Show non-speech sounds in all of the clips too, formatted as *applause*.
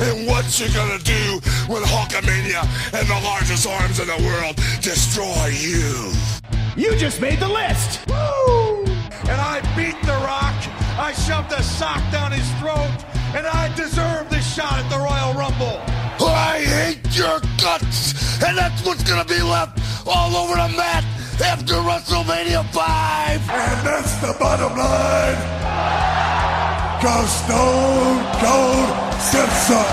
And what you gonna do when Hulkamania and the largest arms in the world destroy you? You just made the list. and I beat The Rock. I shoved a sock down his throat, and I deserve this shot at the Royal Rumble. I hate your guts, and that's what's gonna be left all over the mat after WrestleMania 5. And that's the bottom line. Go Stone Cold Simpson.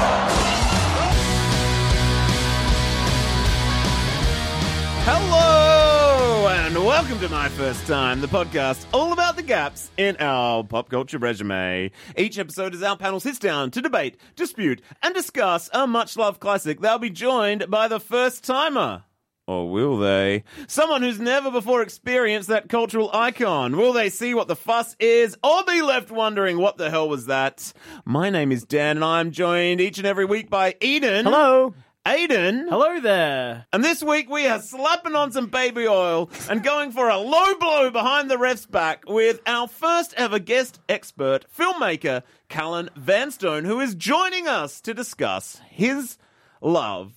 Hello and welcome to My First Time, the podcast all about the gaps in our pop culture resume. Each episode is our panel sits down to debate, dispute, and discuss a much loved classic. They'll be joined by the first timer. Or will they? Someone who's never before experienced that cultural icon. Will they see what the fuss is or be left wondering what the hell was that? My name is Dan and I'm joined each and every week by Eden. Hello. Aiden. Hello there. And this week we are slapping on some baby oil and going for a low blow behind the ref's back with our first ever guest expert, filmmaker Callan Vanstone, who is joining us to discuss his love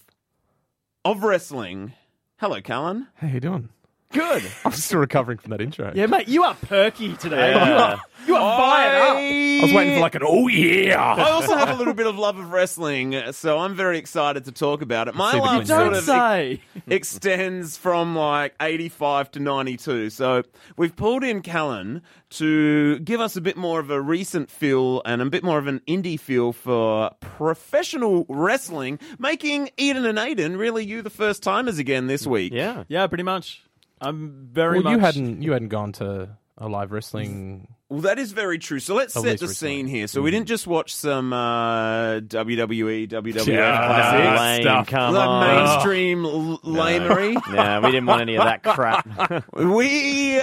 of wrestling. Hello, Callan. How you doing? Good. *laughs* I'm still recovering from that intro. Yeah, mate, you are perky today. Yeah. You are, you are fired up. I was waiting for like an oh yeah. I also have a little bit of love of wrestling, so I'm very excited to talk about it. My love sort of say. *laughs* extends from like 85 to 92. So we've pulled in Callan to give us a bit more of a recent feel and a bit more of an indie feel for professional wrestling, making Eden and Aiden really you the first timers again this week. Yeah, yeah, pretty much. I'm very Well, much. you hadn't you hadn't gone to a live wrestling. Well, that is very true. So let's At set the recently. scene here. So we didn't just watch some uh, WWE, WWF Yeah, classics. lame, stuff. come Like on. mainstream l- *laughs* lamery. Yeah, we didn't want any of that crap. *laughs* *laughs* We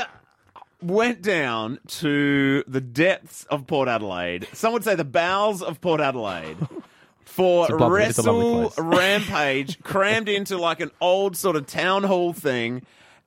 went down to the depths of Port Adelaide. Some would say the bowels of Port Adelaide. For It's a lovely- it's a lovely Wrestle place. Rampage, crammed into like an old sort of town hall thing,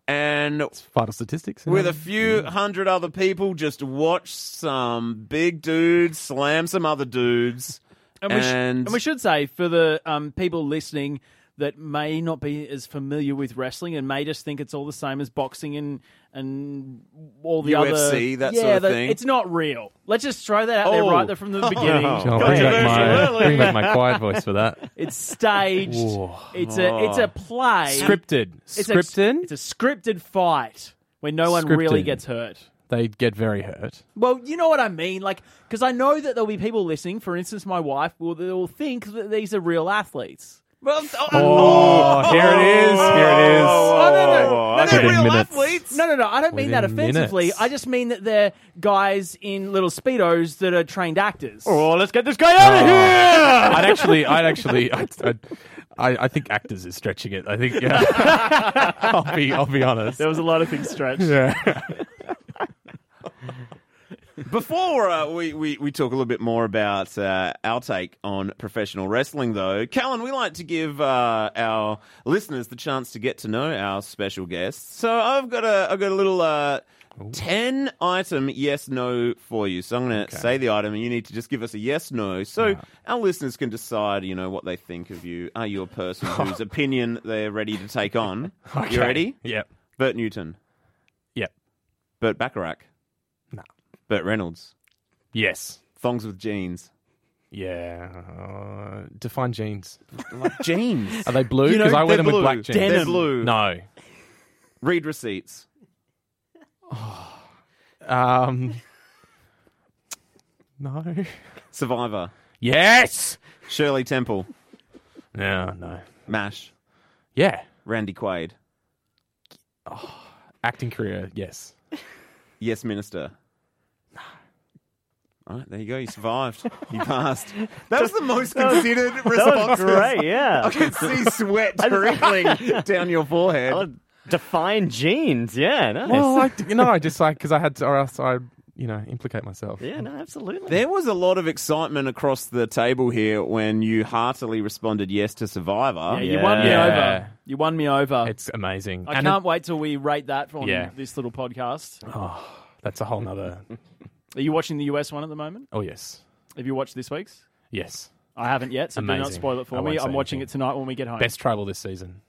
and Vital statistics. with a few hundred other people, just watch some big dudes slam some other dudes. And we, sh- And- and we should say for the um, people listening that may not be as familiar with wrestling and may just think it's all the same as boxing and and all the other UFC, that yeah, sort of that- thing. It's not real. Let's just throw that out there Oh. right there from the *laughs* oh, beginning. I'll bring back, my, bring back my quiet voice for that. *laughs* It's staged. Whoa. It's a it's a oh. play. Scripted. It's Scripted. A, it's a scripted fight where no one really gets hurt. they get very hurt. Well, you know what I mean, like because I know that there'll be people listening. For instance, my wife will they'll think that these are real athletes. Well, oh, oh, oh, here it is. Oh, here it is. Oh, no, no, no, they're no, real minutes. athletes. no, no, no. I don't mean that Within offensively. minutes. I just mean that they're guys in little speedos that are trained actors. Oh, let's get this guy out of here. I'd actually, I'd actually, I'd, I'd, I, I think actors is stretching it. I think, yeah. *laughs* I'll be, I'll be honest. There was a lot of things stretched. Yeah. Before uh, we, we, we talk a little bit more about uh, our take on professional wrestling, though, Callan, we like to give uh, our listeners the chance to get to know our special guests. So I've got a I've got a little uh, ten item yes no for you. So I'm going to say the item, and you need to just give us a yes no, so our listeners can decide, you know, what they think of you. Are you a person *laughs* whose opinion they're ready to take on? *laughs* Okay. You ready? Yep. Bert Newton, Yep. Burt Bacharach, No. Burt Reynolds, Yes. thongs with jeans. Yeah. Uh, define jeans. *laughs* Jeans. Are they blue? You know, Because I wear they're them blue. with black jeans. They're blue. No. Read receipts. *sighs* Um. No. Survivor. Yes. Shirley Temple. No. No. MASH. Yeah. Randy Quaid. Acting career. Yes. Yes Minister. All right, there you go. You survived. You passed. That was the most considered response. Great, yeah. I can see sweat *laughs* trickling *laughs* down your forehead. Oh, define jeans, yeah, nice. Well, I, you know, I just like because I had to, or else I, you know, implicate myself. yeah, no, absolutely. There was a lot of excitement across the table here when you heartily responded yes to Survivor. Yeah, you won me Yeah. over. You won me over. It's amazing. I And can't wait till we rate that on Yeah. this little podcast. it- that's a whole nother. Are you watching the US one at the moment? Oh yes, Have you watched this week's? yes. I haven't yet, so do not spoil it for I me. I'm watching anything. it tonight when we get home. Best tribal this season.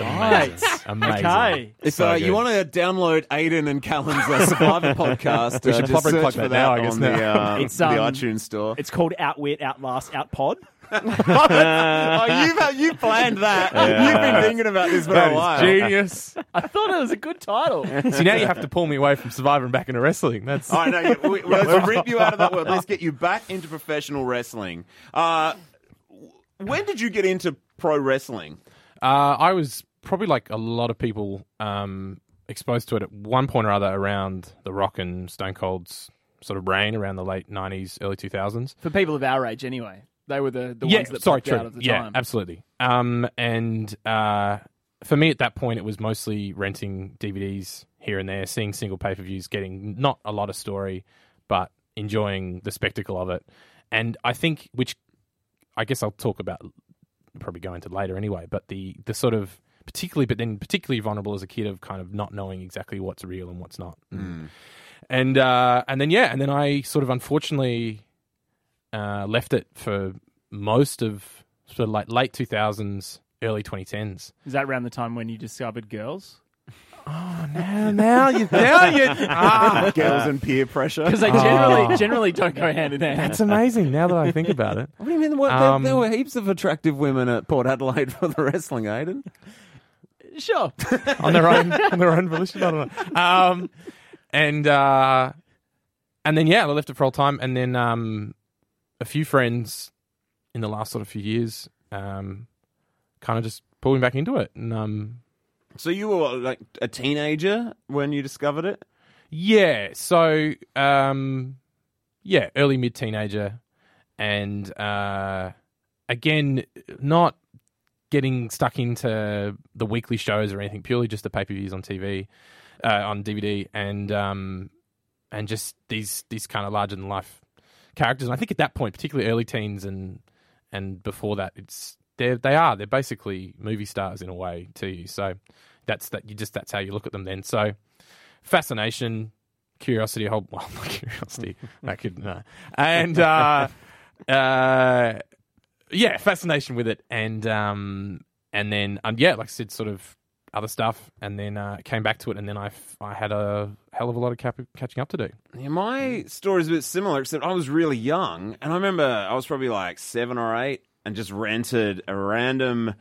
Right. *laughs* Amazing. Okay. If So uh, you want to download Aiden and Callan's uh, Survivor *laughs* podcast, We uh, should just search for that that now, I guess, on now. the, uh, It's, the um, iTunes store. It's called Outwit, Outlast, Outpod. Oh, you've you planned that. You've been thinking about this for a while. is genius. *laughs* I thought it was a good title. *laughs* See, now you have to pull me away from Survivor and back into wrestling. That's All right, no, *laughs* yeah, we, let's rip you out of that world. Let's get you back into professional wrestling. Uh, when did you get into pro wrestling? Uh, I was probably like a lot of people um, exposed to it at one point or other around The Rock and Stone Cold's sort of reign around the late 90s, early 2000s. For people of our age, anyway. They were the, the yeah, ones that sorry, popped true. out of the yeah, time. absolutely. Um, and uh, for me at that point, it was mostly renting DVDs here and there, seeing single pay per views, getting not a lot of story, but enjoying the spectacle of it. And I think, which I guess I'll talk about, probably go into later anyway, but the the sort of particularly, but then particularly vulnerable as a kid of kind of not knowing exactly what's real and what's not. And uh, and then yeah, and then I sort of unfortunately uh, left it for most of sort of like late two thousands, early twenty tens. Is that around the time when you discovered girls? Oh, now, now you, now you, *laughs* ah, Girls and peer pressure. Because they generally generally don't go hand in hand. that's amazing. Now that I think about it, What do you mean? What, Um, there, there were heaps of attractive women at Port Adelaide for the wrestling, Aiden. Sure. *laughs* on their own on their own volition. I don't know. Um, and uh, and then yeah, I left it for all time, and then um, a few friends in the last sort of few years, um, kind of just pulled me back into it, and um, So you were like a teenager when you discovered it? yeah, so um, yeah, early mid teenager, and uh, again, not getting stuck into the weekly shows or anything, purely just the pay per views on TV, uh, on DVD, and um, and just these these kind of larger than life characters. And I think at that point, particularly early teens and and before that, it's they they are they're basically movie stars in a way to you. So that's that you just that's how you look at them then. So fascination, curiosity, whole *laughs* well, not curiosity. *laughs* that could no. and uh, uh, yeah, fascination with it, and um, and then um, yeah, like I said, sort of other stuff, and then uh, came back to it, and then I f- I had a hell of a lot of cap- catching up to do. Yeah, my story's a bit similar, except I was really young, and I remember I was probably like seven or eight, and just rented a random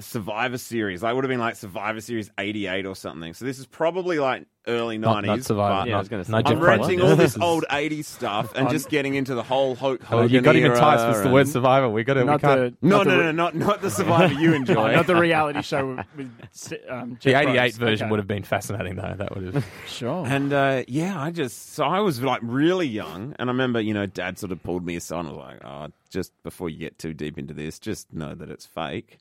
Survivor Series. Like, would have been like Survivor Series '88 or something. So this is probably like early '90s. not Survivor. but Yeah, I was gonna say. I'm Jeff I'm Jeff renting all This *laughs* this old '80s stuff and just *laughs* getting into the whole Hulk Oh, Hogan you got him era enticed with the word Survivor. We got to. We Not can't. the No, not no, the, no, not not the Survivor you *laughs* enjoy. not the reality show with, with um, The '88 Probst. version Okay. would have been fascinating, though. That would have. Sure. And uh, yeah, I just so I was like really young, and I remember you know Dad sort of pulled me aside and was like, "Oh, just before you get too deep into this, just know that it's fake."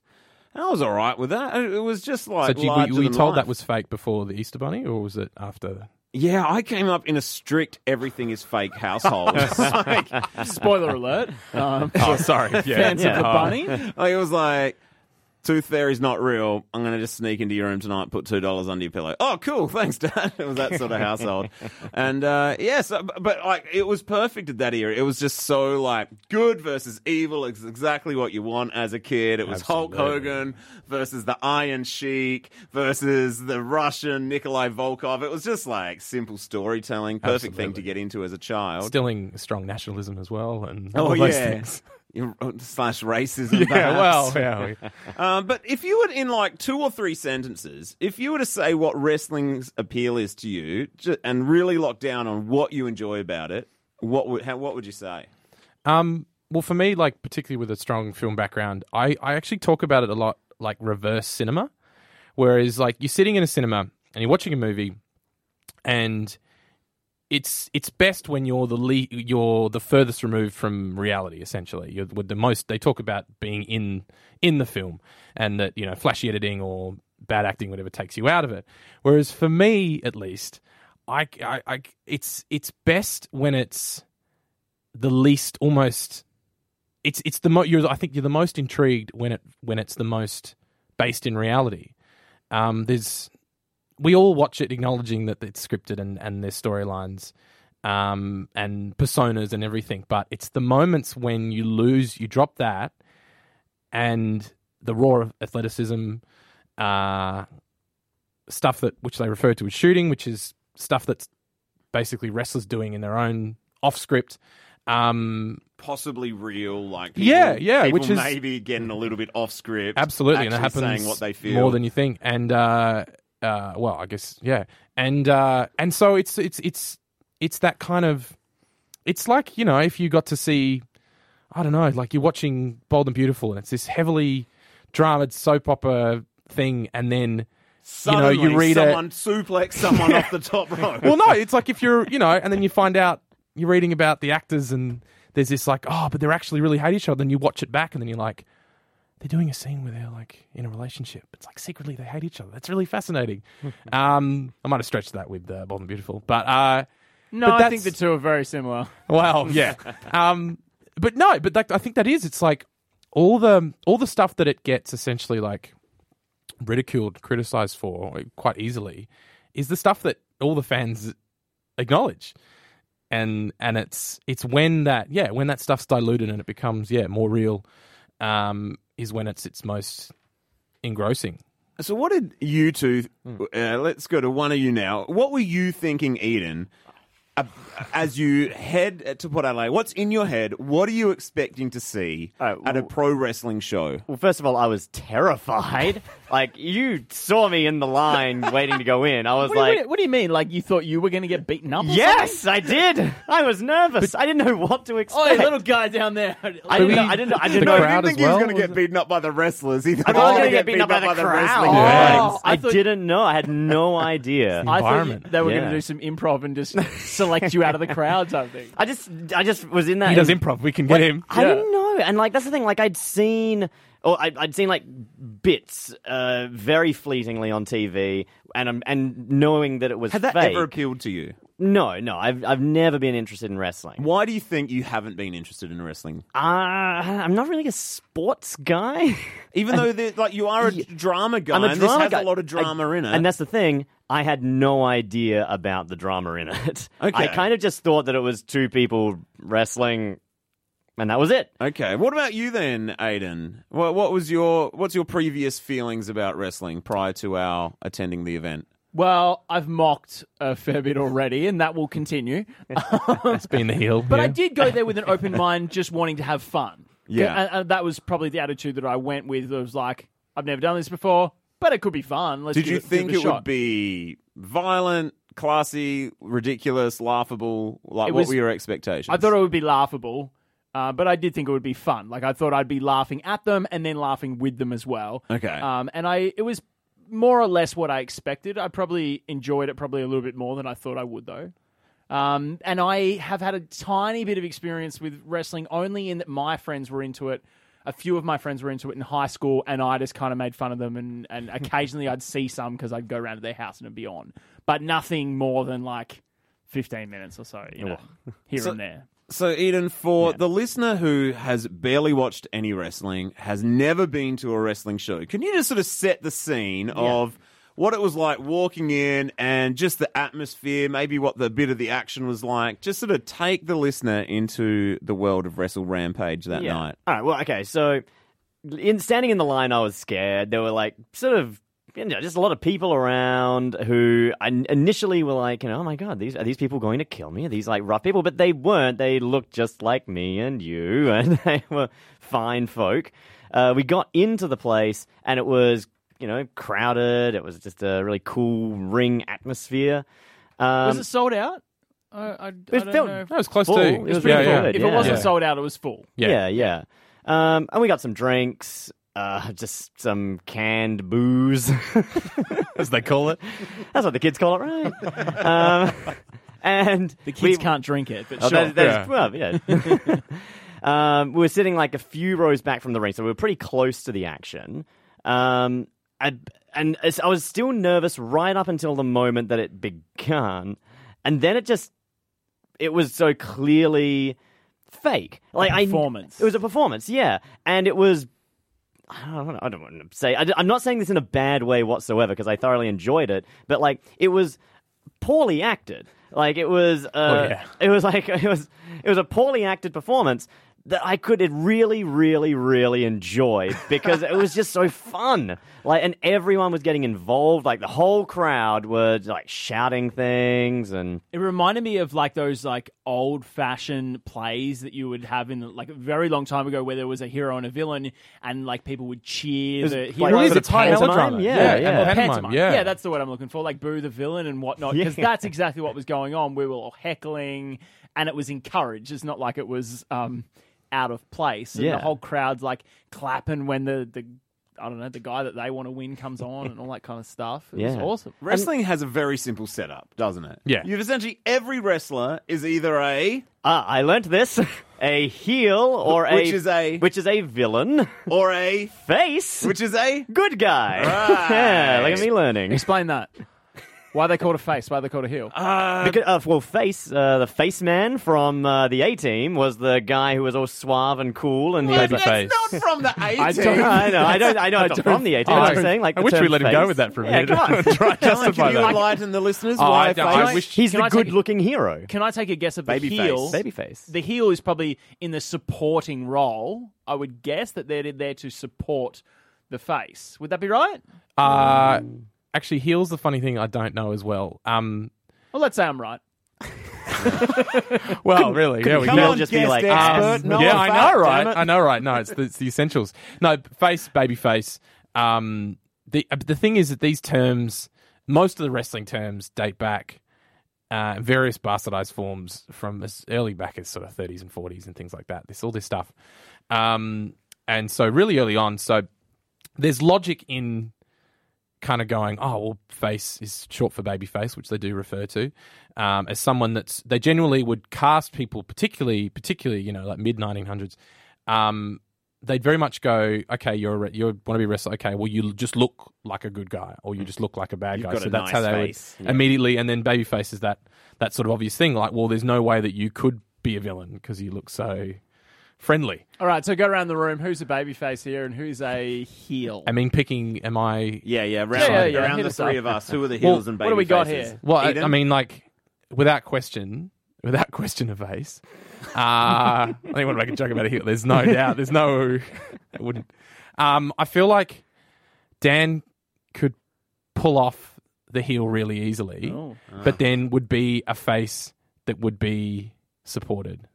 And I was all right with that. It was just like so, did you, were, were you than told life. that was fake before the Easter Bunny, or was it after? Yeah, I came up in a strict everything is fake household. *laughs* *laughs* like, Spoiler alert. *laughs* Um, Oh, sorry. Yeah, fans of the Oh. bunny. like, it was like. Tooth Fairy's not real. I'm going to just sneak into your room tonight, put two dollars under your pillow. Oh, cool, thanks, Dad. *laughs* It was that sort of household, *laughs* and uh, yeah, so, but, like it was perfect at that era. It was just so like good versus evil. It's exactly what you want as a kid. It was Hulk Hogan versus the Iron Sheik versus the Russian Nikolai Volkov. It was just like simple storytelling, perfect thing to get into as a child. Stilling strong nationalism as well, and oh all those yeah. things. *laughs* You- Slash racism. Yeah, well, yeah. Um, *laughs* but if you were in like two or three sentences, if you were to say what wrestling's appeal is to you, ju- and really lock down on what you enjoy about it, what would how, what would you say? Um, well, for me, like particularly with a strong film background, I, I actually talk about it a lot, like reverse cinema. Whereas, like you're sitting in a cinema and you're watching a movie, and it's it's best when you're the le- you're the furthest removed from reality. Essentially, you're with the most. They talk about being in in the film, and that you know flashy editing or bad acting, whatever takes you out of it. Whereas for me, at least, I, I, I it's it's best when it's the least almost it's it's the mo- you're I think you're the most intrigued when it when it's the most based in reality. Um, there's we all watch it acknowledging that it's scripted and and there's storylines, um, and personas and everything. But it's the moments when you lose, you drop that, and the raw athleticism, uh, stuff that which they refer to as shooting, which is stuff that's basically wrestlers doing in their own off script. Um, Possibly real, like Yeah, people- yeah, people which is- maybe getting a little bit off script. Absolutely, and it happens saying what they feel more than you think. And uh, uh, well, I guess yeah, and uh, and so it's it's it's it's that kind of. It's like you know if you got to see, I don't know, like you're watching Bold and Beautiful, and it's this heavily dramaed soap opera thing, and then Suddenly, you know you read a- someone suplex someone off the top *laughs* rope. well, no, it's like if you're, you know, and then you find out you're reading about the actors and there's this like, oh, but they're actually really hate each other. Then you watch it back and then you're like, they're doing a scene where they're like in a relationship. It's like secretly they hate each other. That's really fascinating. *laughs* um, I might have stretched that with uh, Bold and Beautiful, but uh, No, But I think the two are very similar. well, *laughs* yeah. um, but no, but that, I think that is. It's like all the all the stuff that it gets essentially like ridiculed, criticized for quite easily, is the stuff that all the fans acknowledge. And and it's it's when that yeah when that stuff's diluted and it becomes yeah more real, um, is when it's its most engrossing. So, what did you two? Uh, let's go to one of you now. What were you thinking, Eden, uh, as you head to Port Adelaide? What's in your head? What are you expecting to see Oh, at a well- pro wrestling show? Well, first of all, I was terrified. *laughs* like you saw me in the line *laughs* waiting to go in. I was What, do you- like, what do- what do you mean? Like you thought you were going to get beaten up? or "Yes, I did." I was nervous. I didn't know what to expect. something? Oh, little guy down there. I didn't. we- Know, I didn't. I didn't No, know. he crowd didn't think as he was well, going to was get it? beaten up by the wrestlers. He thought I he thought I was was going to gonna get beaten up by the crowd. wrestlers. Yes. Yeah. I, I thought- didn't know. I had no idea. *laughs* I thought environment. they were going Yeah. to do some improv and just select you out of the crowd. Something. I just, I just was in that. He does improv. We can get him. I Yeah. didn't know, and like that's the thing. Like I'd seen, or I'd, I'd seen like bits, uh, very fleetingly on TV, and um, and knowing that it was Had that fake. ever appealed to you? No, no, I've I've never been interested in wrestling. Why do you think you haven't been interested in wrestling? Uh, I'm not really a sports guy. *laughs* Even though like you are a drama guy, I'm a and drama this has guy. a lot of drama I- in it. And that's the thing. I had no idea about the drama in it. *laughs* Okay. I kind of just thought that it was two people wrestling, and that was it. Okay, what about you then, Aiden? What, what was your what's your previous feelings about wrestling prior to our attending the event? Well, I've mocked a fair bit already, and that will continue. *laughs* It's been the heel. *laughs* But yeah. I did go there with an open mind, just wanting to have fun. Yeah. and, and that was probably the attitude that I went with. It was like, I've never done this before, but it could be fun. Let's Did you it, think it, shot. would be violent, classy, ridiculous, laughable? Like, It what were your expectations? I thought it would be laughable, uh, but I did think it would be fun. Like I thought I'd be laughing at them and then laughing with them as well. Okay. Um, and I it was more or less what I expected. I probably enjoyed it probably a little bit more than I thought I would though. Um, and I have had a tiny bit of experience with wrestling only in that my friends were into it. A few of my friends were into it in high school, and I just kind of made fun of them. And, and occasionally I'd see some because I'd go around to their house and it'd be on. But nothing more than like 15 minutes or so, you know, here So- and there. So, Eden, for the listener who has barely watched any wrestling, has never been to a wrestling show, can you just sort of set the scene of what it was like walking in and just the atmosphere, maybe what the bit of the action was like? Just sort of take the listener into the world of Wrestle Rampage that Yeah. night. All right. Well, okay. So, in standing in the line, I was scared. There were like sort of. You know, just a lot of people around who I initially were like, you know, oh my god, these are these people going to kill me? Are these like rough people? But they weren't. They looked just like me and you, *laughs* and they were fine folk. Uh, we got into the place, and it was, you know, crowded. It was just a really cool ring atmosphere. Um, Was it sold out? I, I, I was don't filled- know. That was close Full. to. It was yeah, pretty yeah. good, If yeah. it wasn't Yeah. sold out, it was full. Yeah, yeah. Um, and we got some drinks, uh, *laughs* just some canned booze, *laughs* as they call it. That's what the kids call it, right? *laughs* um, and The kids we, can't drink it, but Oh, sure. that, that is- well, yeah. um, we were sitting like a few rows back from the ring, so we were pretty close to the action. Um, I, and as- I was still nervous right up until the moment that it began, and then it just it was so clearly fake. Like I- performance. it was a performance, yeah, and it was. I don't, I don't want to say. I, am not saying this in a bad way whatsoever because I thoroughly enjoyed it, but like it was poorly acted. Like it was, uh, Oh, yeah. it was like *laughs* it was, it was a poorly acted performance that I could really, really, really enjoy because it was just so fun. Like, and everyone was getting involved. Like the whole crowd were like shouting things and It reminded me of like those like old fashioned plays that you would have in like a very long time ago where there was a hero and a villain and like people would cheer the like- hero. What is for it, the pantomime. melodrama? Yeah, Yeah, yeah. and Or pantomime, pantomime. yeah. that's the word I'm looking for. Like boo the villain and whatnot. Because *laughs* Yeah. that's exactly what was going on. We were all heckling and it was encouraged. It's not like it was um, out of place. And Yeah. the whole crowd's like clapping when the, the I don't know, the guy that they want to win comes on and all that kind of stuff. It was Yeah. awesome. Wrestling has a very simple setup, doesn't it? Yeah. You've essentially every wrestler is either a Ah, I learnt this: *laughs* a heel or a Which is a- which is a villain or a face, which is a good guy. Right. *laughs* yeah, look at me learning. Explain that. Why are they called a face? Why are they called a heel? Because, uh, well, face uh, the face man from uh, the A team was the guy who was all suave and cool, and he was That's like, Babyface. not from the *laughs* A I team. don't- I know, I don't, I know, it's not from the A team. Oh, I'm saying like I the wish we term let him go face. with that for a Yeah, minute. come on. *laughs* Try to Alan, justify can you that. enlighten the listeners Oh, why I don't- I face? wish- He's Can the I take- good-looking hero. Can I take a guess of the Babyface. heel? Babyface. The heel is probably in the supporting role. I would guess that they're there to support the face. Would that be right? Uh, actually, heel's the funny thing I don't know as well. Um, Well, let's say I'm right. well, really, yeah, we Come can- He'll on, just be guest like, expert. um, No, yeah, I know, right? I know, right? No, it's the, it's the essentials. No, face, baby face. Um, the uh, the thing is that these terms, most of the wrestling terms, date back uh, various bastardized forms from as early back as sort of 30s and 40s and things like that. This all this stuff, um, and so really early on. So there's logic in kind of going, oh well, face is short for baby face, which they do refer to um, as someone that's they generally would cast people, particularly particularly you know like mid 1900s. Um, they'd very much go, okay, you're a, re- you want to be a wrestler, okay, well you just look like a good guy, or you just look like a bad You've guy. so that's how they face. would immediately, and then babyface is that that sort of obvious thing, like, well, there's no way that you could be a villain because you look so friendly. All right, so go around the room. Who's a babyface here and who's a heel? I mean, picking, am I? Yeah, yeah. Around, Yeah, yeah, yeah, around hit the us three up. of us, who are the *laughs* heels and baby what do we got faces? here? Well, I, Eden? I mean, like, without question, without *laughs* question of face. Uh, *laughs* I don't want to make a joke about a heel. There's no doubt. There's no. I wouldn't. Um, I feel like Dan could pull off the heel really easily, Oh. but then would be a face that would be supported.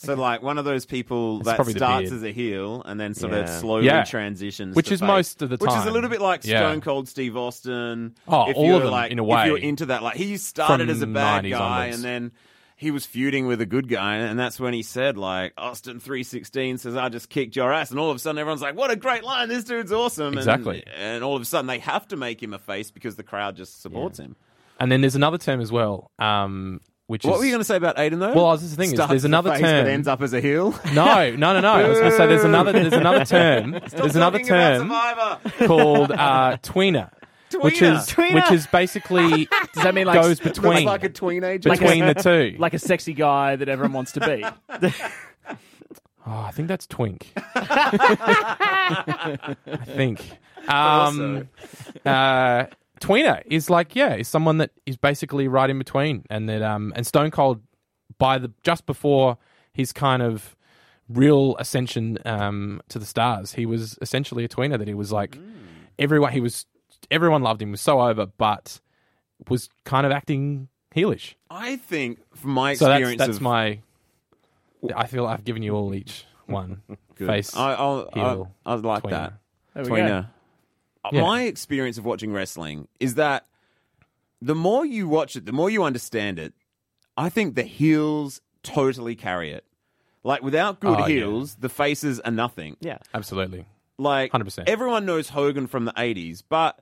So, like one of those people It's that starts as a heel and then sort of slowly Yeah. transitions, Which to is face. most of the time, Which is a little bit like Yeah. Stone Cold Steve Austin. Oh, if all of them, like, in a way. If you're into that, like he started From as a bad guy onwards. and then he was feuding with a good guy, and that's when he said like Austin three sixteen says I just kicked your ass, and all of a sudden everyone's like, what a great line, this dude's awesome, And- Exactly. And, all of a sudden they have to make him a face because the crowd just supports him. And then there's another term as well, um, which What is were you going to say about Aiden though? Well, this is the thing, is Starts there's as a another face term- that ends up as a heel. *laughs* no, no, no, no. I was going to say there's another there's another *laughs* term. there's another Talking about term Survivor. called uh, tweener, which is Tweener. which is basically *laughs* Does that mean like goes Looks between like a teenager. between the two. like a sexy guy that everyone wants to be? oh, I think that's twink. I think. Um, uh, tweener is like yeah, is someone that is basically right in between, and that um, and Stone Cold by the just before his kind of real ascension um to the stars, he was essentially a tweener. That he was like everyone he was everyone loved him was so over, but was kind of acting heelish. I think, from my So that's experience, that's of, my. I feel I've given you all each one *laughs* Good. face. I, I'll, heel, I, I like tweener. that. There we go. Tweener. Uh, Yeah. My experience of watching wrestling is that the more you watch it, the more you understand it. I think the heels totally carry it. Like without good Oh, yeah. heels, the faces are nothing. Yeah. Absolutely. Like 100%. everyone knows Hogan from the 80s, but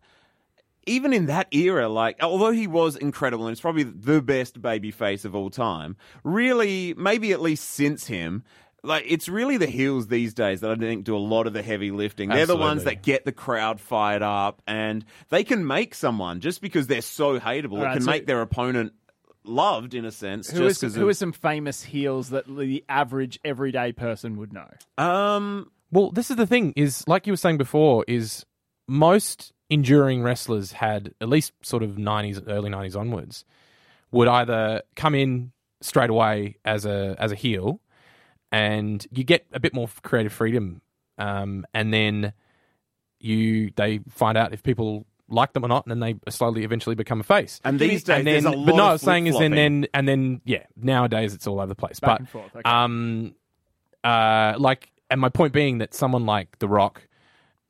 even in that era, like although he was incredible and it's probably the best baby face of all time, really maybe at least since him, like it's really the heels these days that I think do a lot of the heavy lifting. They're the ones that get the crowd fired up and they can make someone just because they're so hateable, All it can so- make their opponent loved in a sense. Who just is 'cause who of- are some famous heels that the average everyday person would know? um Well, this is the thing: is like you were saying before, is most enduring wrestlers had at least sort of nineties, early nineties onwards, would either come in straight away as a as a heel, and you get a bit more creative freedom, um, and then you they find out if people like them or not, and then they slowly eventually become a face. And these days, and then, there's a lot but no, I was saying is then, then and then yeah, nowadays it's all over the place. Back but and forth, okay. um, uh, like, and my point being that someone like The Rock,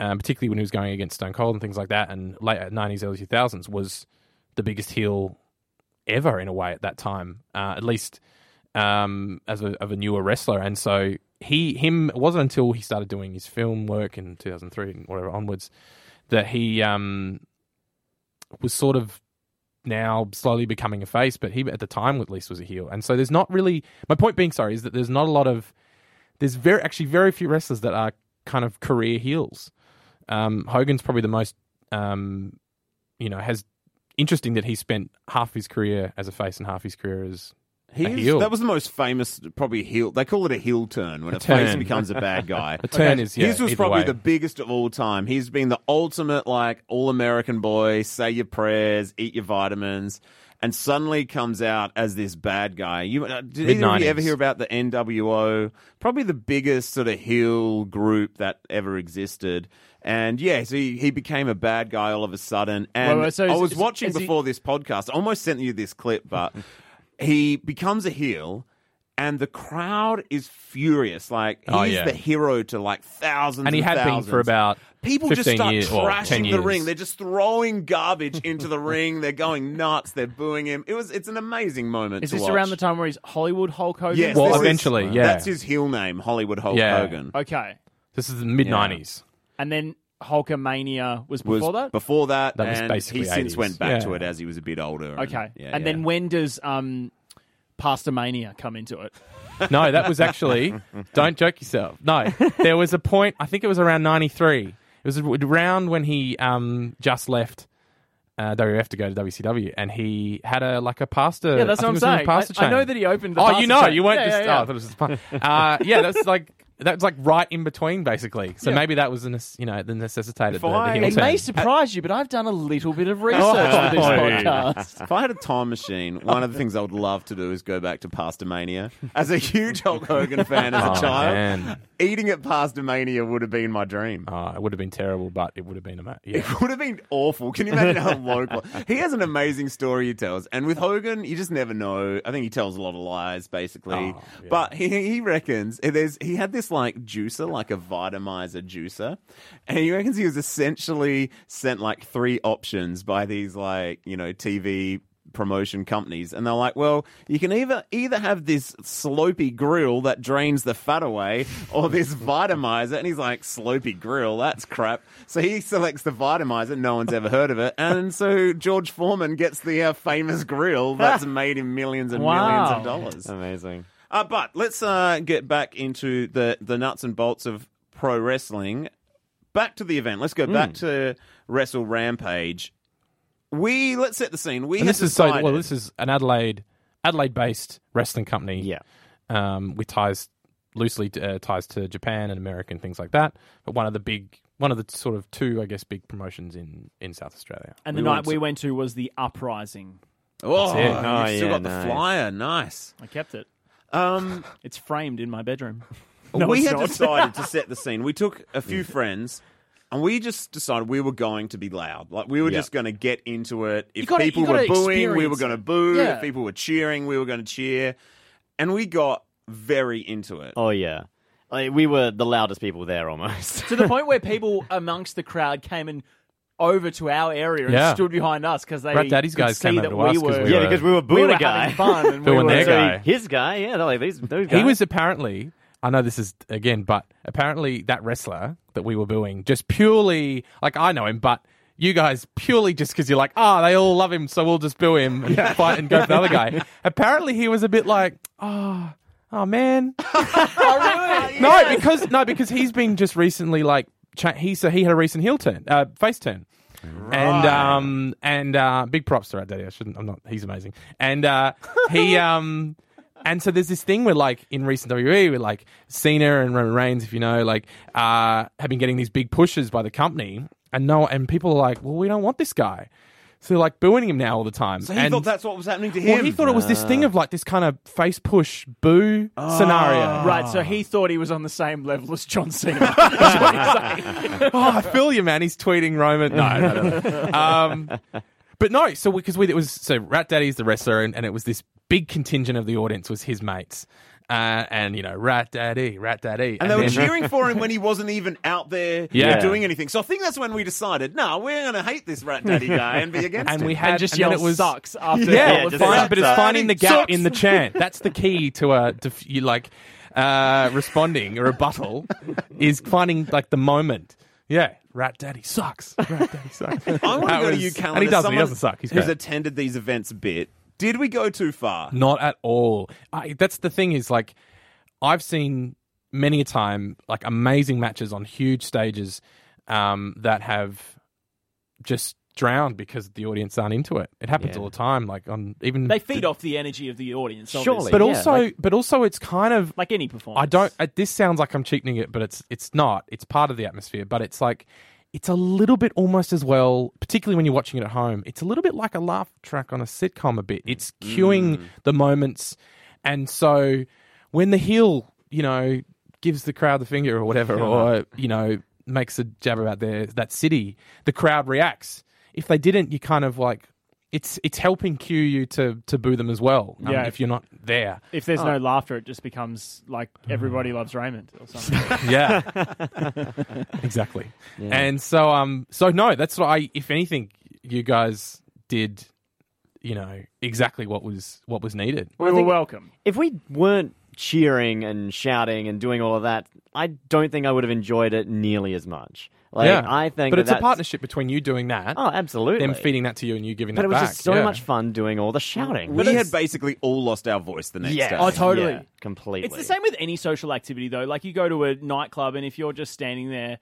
um, particularly when he was going against Stone Cold and things like that, and late nineties, early two thousands, was the biggest heel ever in a way at that time, uh, at least um, as a, of a newer wrestler. And so he, him, it wasn't until he started doing his film work in two thousand three and whatever onwards that he um, was sort of now slowly becoming a face, but he at the time at least was a heel. And so there's not really my point being sorry is that there's not a lot of there's very actually very few wrestlers that are kind of career heels. Um, Hogan's probably the most um, you know has interesting that he spent half his career as a face and half his career as He a is- heel. that was the most famous, probably heel. They call it a heel turn when a, face turn. becomes a bad *laughs* guy. a turn is yeah. His was either probably way. the biggest of all time. He's been the ultimate, like, all American boy, say your prayers, eat your vitamins, and suddenly comes out as this bad guy. You, uh, did either of you Mid-nineties. ever hear about the NWO? Probably the biggest sort of heel group that ever existed. And yeah, so he, he became a bad guy all of a sudden. And Wait, wait, so I is- was is- watching is he- before this podcast. I almost sent you this clip, but *laughs* he becomes a heel. And the crowd is furious. Like oh, he's Oh, yeah. the hero to like thousands, and he had been for about People just start years, well, 10 trashing the ring. They're just throwing garbage into the ring. They're going nuts. They're booing him. It was. It's an amazing moment. Is to this watch. around the time where he's Hollywood Hulk Hogan? Yes, Well, this is- eventually, yeah. That's his heel name, Hollywood Hulk Yeah. Hogan. Okay. This is the mid nineties. And then Hulkamania was Was before that? before that, That was and basically he since went back Yeah. to it as he was a bit older. and- Okay. yeah, and yeah. then when does um, Pastamania come into it? *laughs* No, that was actually. don't joke yourself. No, there was a point. I think it was around '93. It was around when he um, just left uh, WF to go to WCW, and he had a like a pasta. Yeah, that's I what I'm saying. in a pasta I, I know that he opened the Oh, pasta you know, chain. you weren't Yeah, just. yeah, Oh, I thought it was just fun. uh, yeah, that's like that was like right in between, basically. So Yeah. maybe that was the nec- you know the necessitated the, the I- heel It turn. may surprise you, but I've done a little bit of oh, research Oh, for this podcast. If I had a time machine, one of the things I would love to do is go back to Pastamania. As a huge Hulk Hogan fan as a *laughs* Oh, child, man. eating at Pastamania would have been my dream. Oh, it would have been terrible, but it would have been amazing. Yeah. It would have been awful. Can you imagine how local? He has an amazing story he tells, and with Hogan, you just never know. I think he tells a lot of lies, basically. Oh, yeah. But he, he reckons there's he had this like juicer, like a vitamizer juicer, and he reckons he was essentially sent like three options by these like you know TV promotion companies. And they're like well you can either either have this slopey grill that drains the fat away or this *laughs* vitamizer and he's like slopey grill? That's crap. So he selects the vitamizer no one's ever heard of it. And so george foreman gets the uh, famous grill that's *laughs* made him millions and millions of dollars. Amazing. Uh, but let's uh, get back into the, the nuts and bolts of pro wrestling. Back to the event. Let's go back to Wrestle Rampage. We let's set the scene. We and had this is so decided- well. This is an Adelaide Adelaide based wrestling company. Yeah. um, with ties loosely uh, ties to Japan and America and things like that. But one of the big, one of the sort of two, I guess, big promotions in in South Australia. And the night went we went to was the Uprising. Oh, That's it. you've Oh, still yeah, got the nice. flyer. Nice. I kept it. Um, It's framed in my bedroom. *laughs* No, we it's had not. decided to set *laughs* the scene. We took a few friends. And we just decided we were going to be loud. Like we were Yep. just going to get into it. If gotta- people were gotta booing, we were experience going to it. boo. Yeah. If people were cheering, we were going to cheer. And we got very into it. Oh yeah. Like, we were the loudest people there almost. to the *laughs* point where people amongst the crowd came and over to our area and Yeah. stood behind us because they Rat Daddy's could guys see came that over to us 'cause were we yeah, were- because we were we booing were a guy. having fun and *laughs* we Booing were their So guy. his guy, yeah, they're like these those guys. *laughs* He was apparently. I know this is again, but apparently that wrestler that we were booing just purely like I know him, but you guys purely just because you're like, ah, they all love him, so we'll just boo him and fight and go for the other guy. *laughs* Apparently he was a bit like, oh, oh man, oh, really? no, because no, because he's been just recently like cha- he so he had a recent heel turn, uh, face turn. And um and uh big props to Rat Daddy. I shouldn't. I'm not. He's amazing. And uh he *laughs* um and so there's this thing where like in recent WWE, where like Cena and Roman Reigns, if you know, like uh have been getting these big pushes by the company, and no, and people are like, well, we don't want this guy. So they're like booing him now all the time. So he and, thought that's what was happening to him. well, he thought it was this thing of like this kind of face push boo Ah. scenario. Right, so he thought he was on the same level as John Cena. *laughs* What he's *laughs* oh, I feel you, man. He's tweeting Roman. No, no, no. no. Um, but no, so because we, it was so Rat Daddy's the wrestler, and, and it was this big contingent of the audience was his mates, uh, and you know Rat Daddy, Rat Daddy, And they were then- *laughs* cheering for him when he wasn't even out there Yeah. doing anything. So I think that's when we decided, no, we're going to hate this rat daddy guy and be against and him. we had And just and yell it was sucks after yeah, all of just this. fine, sucks. but it's finding the gap Sucks. in the chant. That's the key to a to you like uh, responding a rebuttal is finding like the moment. Yeah, Rat Daddy sucks. Rat Daddy sucks. I want to That go to you, Callan. and he doesn't. He doesn't suck. He's who's great. attended these events a bit. Did we go too far? Not at all. I, that's the thing is like I've seen many a time like amazing matches on huge stages um, that have just drowned because the audience aren't into it. It happens Yeah. all the time. Like on even They feed off the energy of the audience, Surely. obviously. but Yeah, also like- but also it's kind of like any performance. I don't. Uh, this sounds like I'm cheapening it, but it's it's not. It's part of the atmosphere, but it's like it's a little bit almost as well, particularly when you're watching it at home. It's a little bit like a laugh track on a sitcom. A bit. It's mm. cueing the moments, and so when the heel, you know, gives the crowd the finger or whatever, or you know, makes a jab about their that city, the crowd reacts. If they didn't, you kind of like. It's it's helping cue you to to boo them as well. um, Yeah. if you're not there. If there's Oh. no laughter, it just becomes like everybody loves Raymond or something. *laughs* *laughs* Yeah, *laughs* exactly. And so, um, so no, that's what I. If anything, you guys did, you know, exactly what was what was needed. we were welcome. if we weren't cheering and shouting and doing all of that, I don't think I would have enjoyed it nearly as much. Like yeah, I think, but that it's a that's- partnership between you doing that, Oh, absolutely. them feeding that to you, and you giving but that it was back. just so yeah. much fun doing all the shouting. We had basically all lost our voice the next yeah, day. Oh, totally. yeah, completely. It's the same with any social activity, though. Like you go to a nightclub, and if you're just standing there,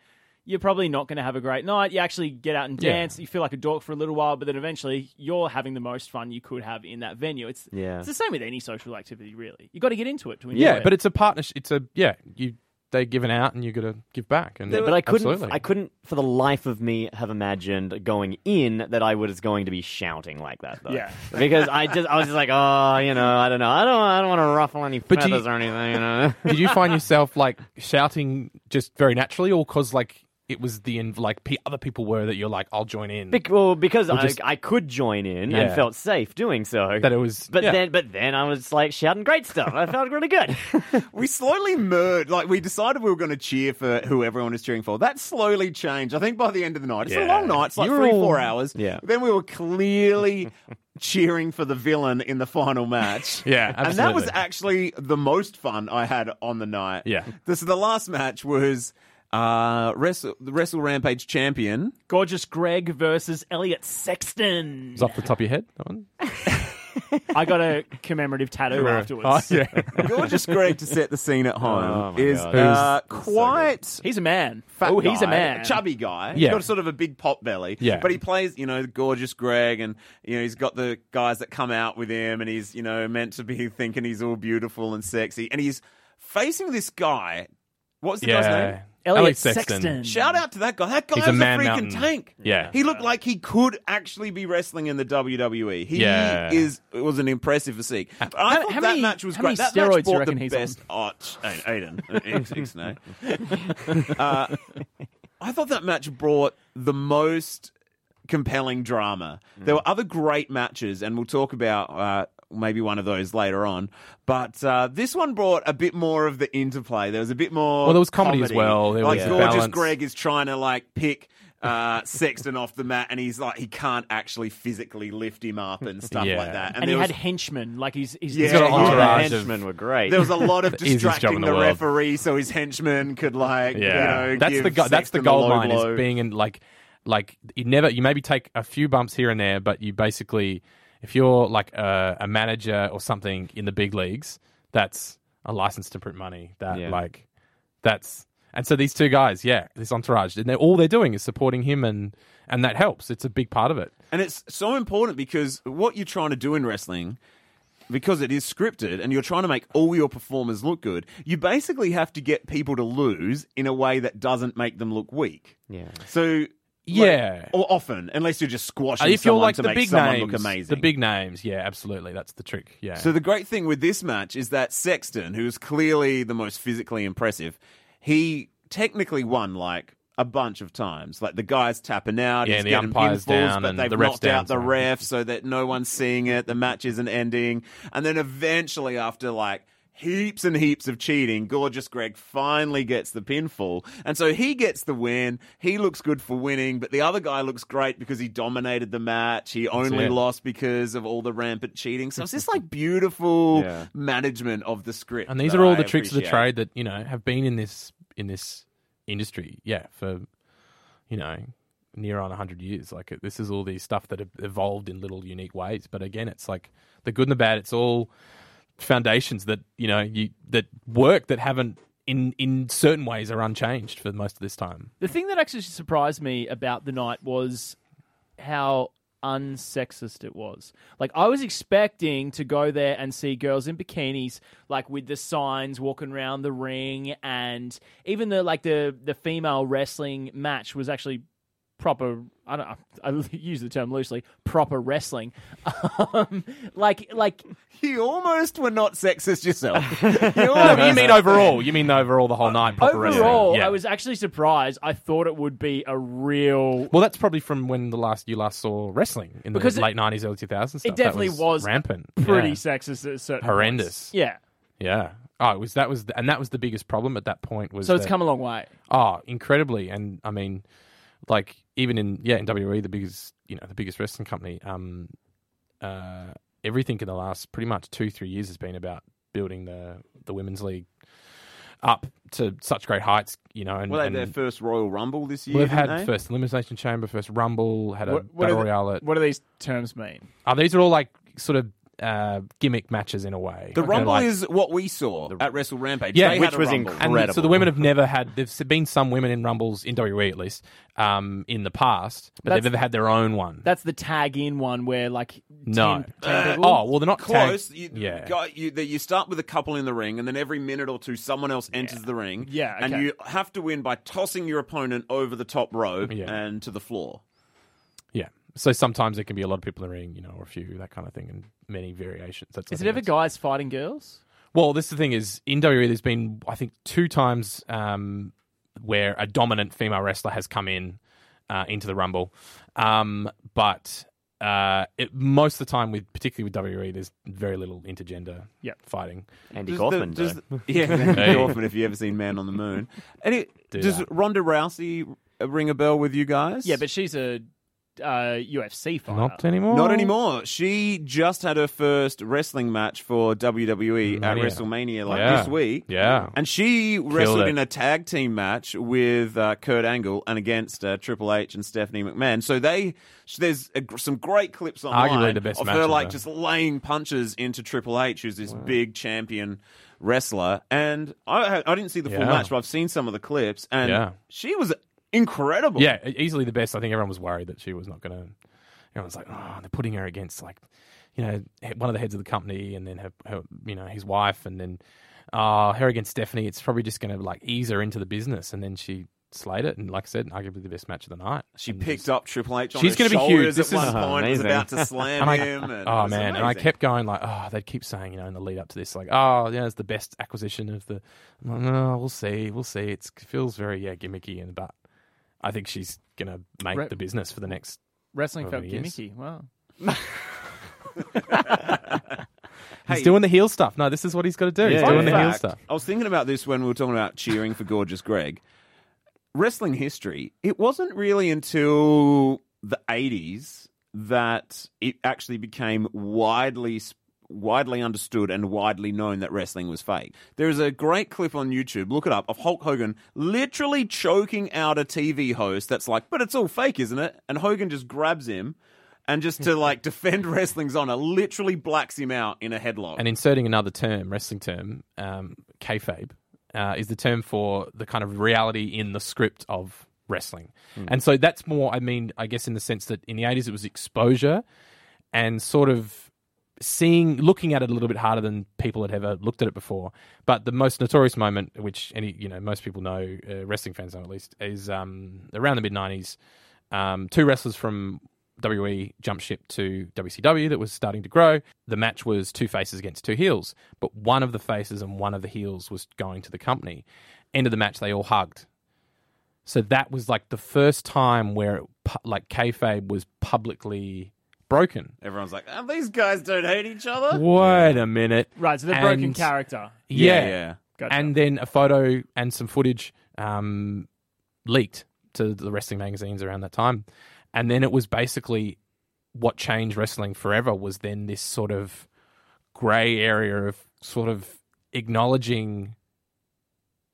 you're probably not going to have a great night. You actually get out and Yeah. dance. You feel like a dork for a little while, but then eventually you're having the most fun you could have in that venue. It's Yeah. it's the same with any social activity, really. You got to get into it to enjoy Yeah, it. but it's a partnership. It's a yeah. You they giving out, and you got to give back. And but I couldn't. Absolutely. I couldn't, for the life of me, have imagined going in that I was going to be shouting like that. Though. Yeah. *laughs* because I just, I was just like, oh, you know, I don't know, I don't, I don't want to ruffle any But do you- feathers or anything. You know? *laughs* Did you find yourself like shouting just very naturally, or because like it was the in- like other people were that you're like, I'll join in. Bec- well, because I, just- I could join in Yeah. and felt safe doing so. that it was, but yeah. then, but then I was like shouting great stuff. I felt really good. *laughs* *laughs* We slowly merged. Like we decided we were going to cheer for who everyone is cheering for. That slowly changed. I think by the end of the night, it's a long night. It's like You're three, all- four hours. Yeah. Then we were clearly *laughs* cheering for the villain in the final match. Yeah, absolutely. and that was actually the most fun I had on the night. Yeah. This the last match was uh wrestle the wrestle rampage champion Gorgeous Greg versus Elliot Sexton. It's off the top of your head. That one. *laughs* I got a commemorative tattoo afterwards. Oh, yeah. *laughs* gorgeous Greg to set the scene at home Oh, my is God. uh, Who's- so quite He's a man. fat oh, he's a guy, man. chubby guy. He's Yeah. got sort of a big pot belly. Yeah. but he plays, you know, gorgeous Greg, and you know he's got the guys that come out with him, and he's you know meant to be *laughs* thinking he's all beautiful and sexy, and he's facing this guy. What's the guy's name? Yeah. Elliot Elliot Sexton. Shout out to that guy. That guy He's was a man freaking mountain. tank. Yeah. He looked like he could actually be wrestling in the WWE. He Yeah. is it was an impressive physique. I How- thought how that many- match was how great. many That steroids do match you brought reckon the he's on? best. Oh, ch- Aiden, *laughs* Aiden, Ixnay. uh, I thought that match brought the most compelling drama. There were other great matches, and we'll talk about uh, maybe one of those later on. But uh, this one brought a bit more of the interplay. There was a bit more. Well, there was comedy as well. There like was gorgeous balance. Greg is trying to like pick. Uh, *laughs* Sexton off the mat, and he's like he can't actually physically lift him up and *laughs* stuff Yeah. like that. And, he there had was, henchmen. Like he's, he's Yeah, got an the entourage of- henchmen were great. there was a lot of The easiest job distracting the, the referee so his henchmen could like Yeah, you know that's give the go- that's the Sexton a gold mine blow. is being in like like you never you maybe take a few bumps here and there, but you basically if you're like a, a manager or something in the big leagues, that's a license to print money. That Yeah. like that's and so these two guys, yeah, this entourage, and they're, all they're doing is supporting him, and and that helps. It's a big part of it. And it's so important because what you're trying to do in wrestling, because it is scripted and you're trying to make all your performers look good, you basically have to get people to lose in a way that doesn't make them look weak. yeah. So yeah. or often, unless you're just squashing uh, if you're like to the make big names, look amazing. the big names, yeah, absolutely, that's the trick. Yeah. So the great thing with this match is that Sexton, who's clearly the most physically impressive, he technically won like a bunch of times. Like the guy's tapping out, Yeah, he's the getting umpire's pinfalls, down but and they've the knocked out the ref so that no one's seeing it. The match isn't ending, and then eventually, after like heaps and heaps of cheating, Gorgeous Greg finally gets the pinfall, and so he gets the win. He looks good for winning, but the other guy looks great because he dominated the match. He only lost because of all the rampant cheating. So it's just like *laughs* beautiful Yeah. management of the script. and these are all I the tricks of the trade that you know have been in this in this industry. Yeah, for you know near on hundred years. Like this is all these stuff that have evolved in little unique ways. But again, it's like the good and the bad. It's all foundations that you know you that work that haven't in in certain ways are unchanged for most of this time. The thing that actually surprised me about the night was how unsexist it was. Like I was expecting to go there and see girls in bikinis, like with the signs walking around the ring, and even the like the the female wrestling match was actually proper. I don't. I *laughs* use the term loosely. Proper wrestling. *laughs* Um, like like You almost were not sexist yourself. *laughs* you, No, almost- you mean overall? You mean overall the whole night? Proper wrestling? overall, Yeah. I was actually surprised. I thought it would be a real Well, that's probably from when the last you last saw wrestling in the Because it- late nineties, early two thousands. it definitely was rampant, pretty Yeah. sexist at certain Horrendous. points. Yeah. Yeah. Oh, it was that was the, and that was the biggest problem at that point was So it's that- come a long way. oh incredibly and I mean like even in yeah in WWE the biggest you know the biggest wrestling company um uh everything in the last pretty much two three years has been about building the the women's league up to such great heights you know and, Well, they had and their first Royal Rumble this year. we've had didn't they? first elimination chamber first rumble had a What, what, battle royale at what do these terms mean? oh these are all like sort of uh gimmick matches in a way The They're Rumble like- is what we saw at Wrestle Rampage. Yeah, They which had a was Rumble. incredible. And so the women have never had. There's been some women in rumbles in WWE at least um, in the past, but That's- they've never had their own one. That's the tag in one where like no. 10 people. oh well, they're not Close. tagged- You, yeah. got- you, that you start with a couple in the ring, and then every minute or two, someone else enters the ring. Yeah, and you have to win by tossing your opponent over the top rope Yeah. and to the floor. Yeah. So sometimes there can be a lot of people in the ring, you know, or a few that kind of thing, and many variations. That's Is it ever that's- guys fighting girls? Well, this is the thing is in WWE. There's been I think two times um, where a dominant female wrestler has come in uh, into the Rumble, um, but uh, it, most of the time, with particularly with WWE, there's very little intergender Yep. fighting. Andy Does Kaufman. the- does the- yeah, Hey. Kaufman. If you ever seen Man on the Moon, and Do does that. Ronda Rousey ring a bell with you guys? Yeah, but she's a uh, UFC fighter. Not anymore. Not anymore. She just had her first wrestling match for WWE at Mania. WrestleMania like Yeah. this week. Yeah. And she wrestled it. in a tag team match with uh, Kurt Angle and against uh, Triple H and Stephanie McMahon. So they there's a, some great clips online Arguably the best of her matches, like though. just laying punches into Triple H, who's this big champion wrestler. And I I didn't see the full Yeah. match, but I've seen some of the clips, and Yeah. she was incredible. Yeah, easily the best. I think everyone was worried that she was not going to. Everyone's like, oh, they're putting her against like, you know, one of the heads of the company, and then her, her you know, his wife, and then uh, her against Stephanie. It's probably just going to like ease her into the business, and then she slayed it. And like I said, arguably the best match of the night. She And picked just- up Triple H on She's gonna be huge. shoulders This at is- one point, was about to *laughs* slam And I- him. And Oh it was man, and I kept going like, oh, they'd keep saying, you know, in the lead up to this, like, oh, yeah, it's the best acquisition of the. Like, no, we'll see, we'll see. It's, it feels very yeah gimmicky, and but I think she's gonna make Re- the business for the next. Wrestling Over felt years. gimmicky. Wow. *laughs* He's Hey. doing the heel stuff. No, this is what he's got to do. he's Yeah, doing Fun the heel fact, stuff. I was thinking about this when we were talking about cheering for Gorgeous Greg. Wrestling history, it wasn't really until the 80s that it actually became widely widely understood and widely known that wrestling was fake. There is a great clip on YouTube, look it up, of Hulk Hogan literally choking out a TV host that's like, "But it's all fake, isn't it?" And Hogan just grabs him and just to like *laughs* defend wrestling's honor, literally blacks him out in a headlock. And inserting another term, wrestling term, um, kayfabe, uh, is the term for the kind of reality in the script of wrestling. And so that's more, I mean, I guess in the sense that in the 80s it was exposure and sort of seeing, looking at it a little bit harder than people had ever looked at it before. But the most notorious moment, which any, you know, most people know, uh, wrestling fans know at least, is um, around the mid 90s. um, two wrestlers from WWE jumped ship to WCW that was starting to grow. The match was two faces against two heels, but one of the faces and one of the heels was going to the company. End of the match, they all hugged. So that was like the first time where pu- like kayfabe was publicly broken. Everyone's like, oh, these guys don't hate each other. Wait a minute. Right, so the broken And- character. Yeah. yeah. Gotcha. And then a photo and some footage um, leaked to the wrestling magazines around that time. And then it was basically what changed wrestling forever was then this sort of grey area of sort of acknowledging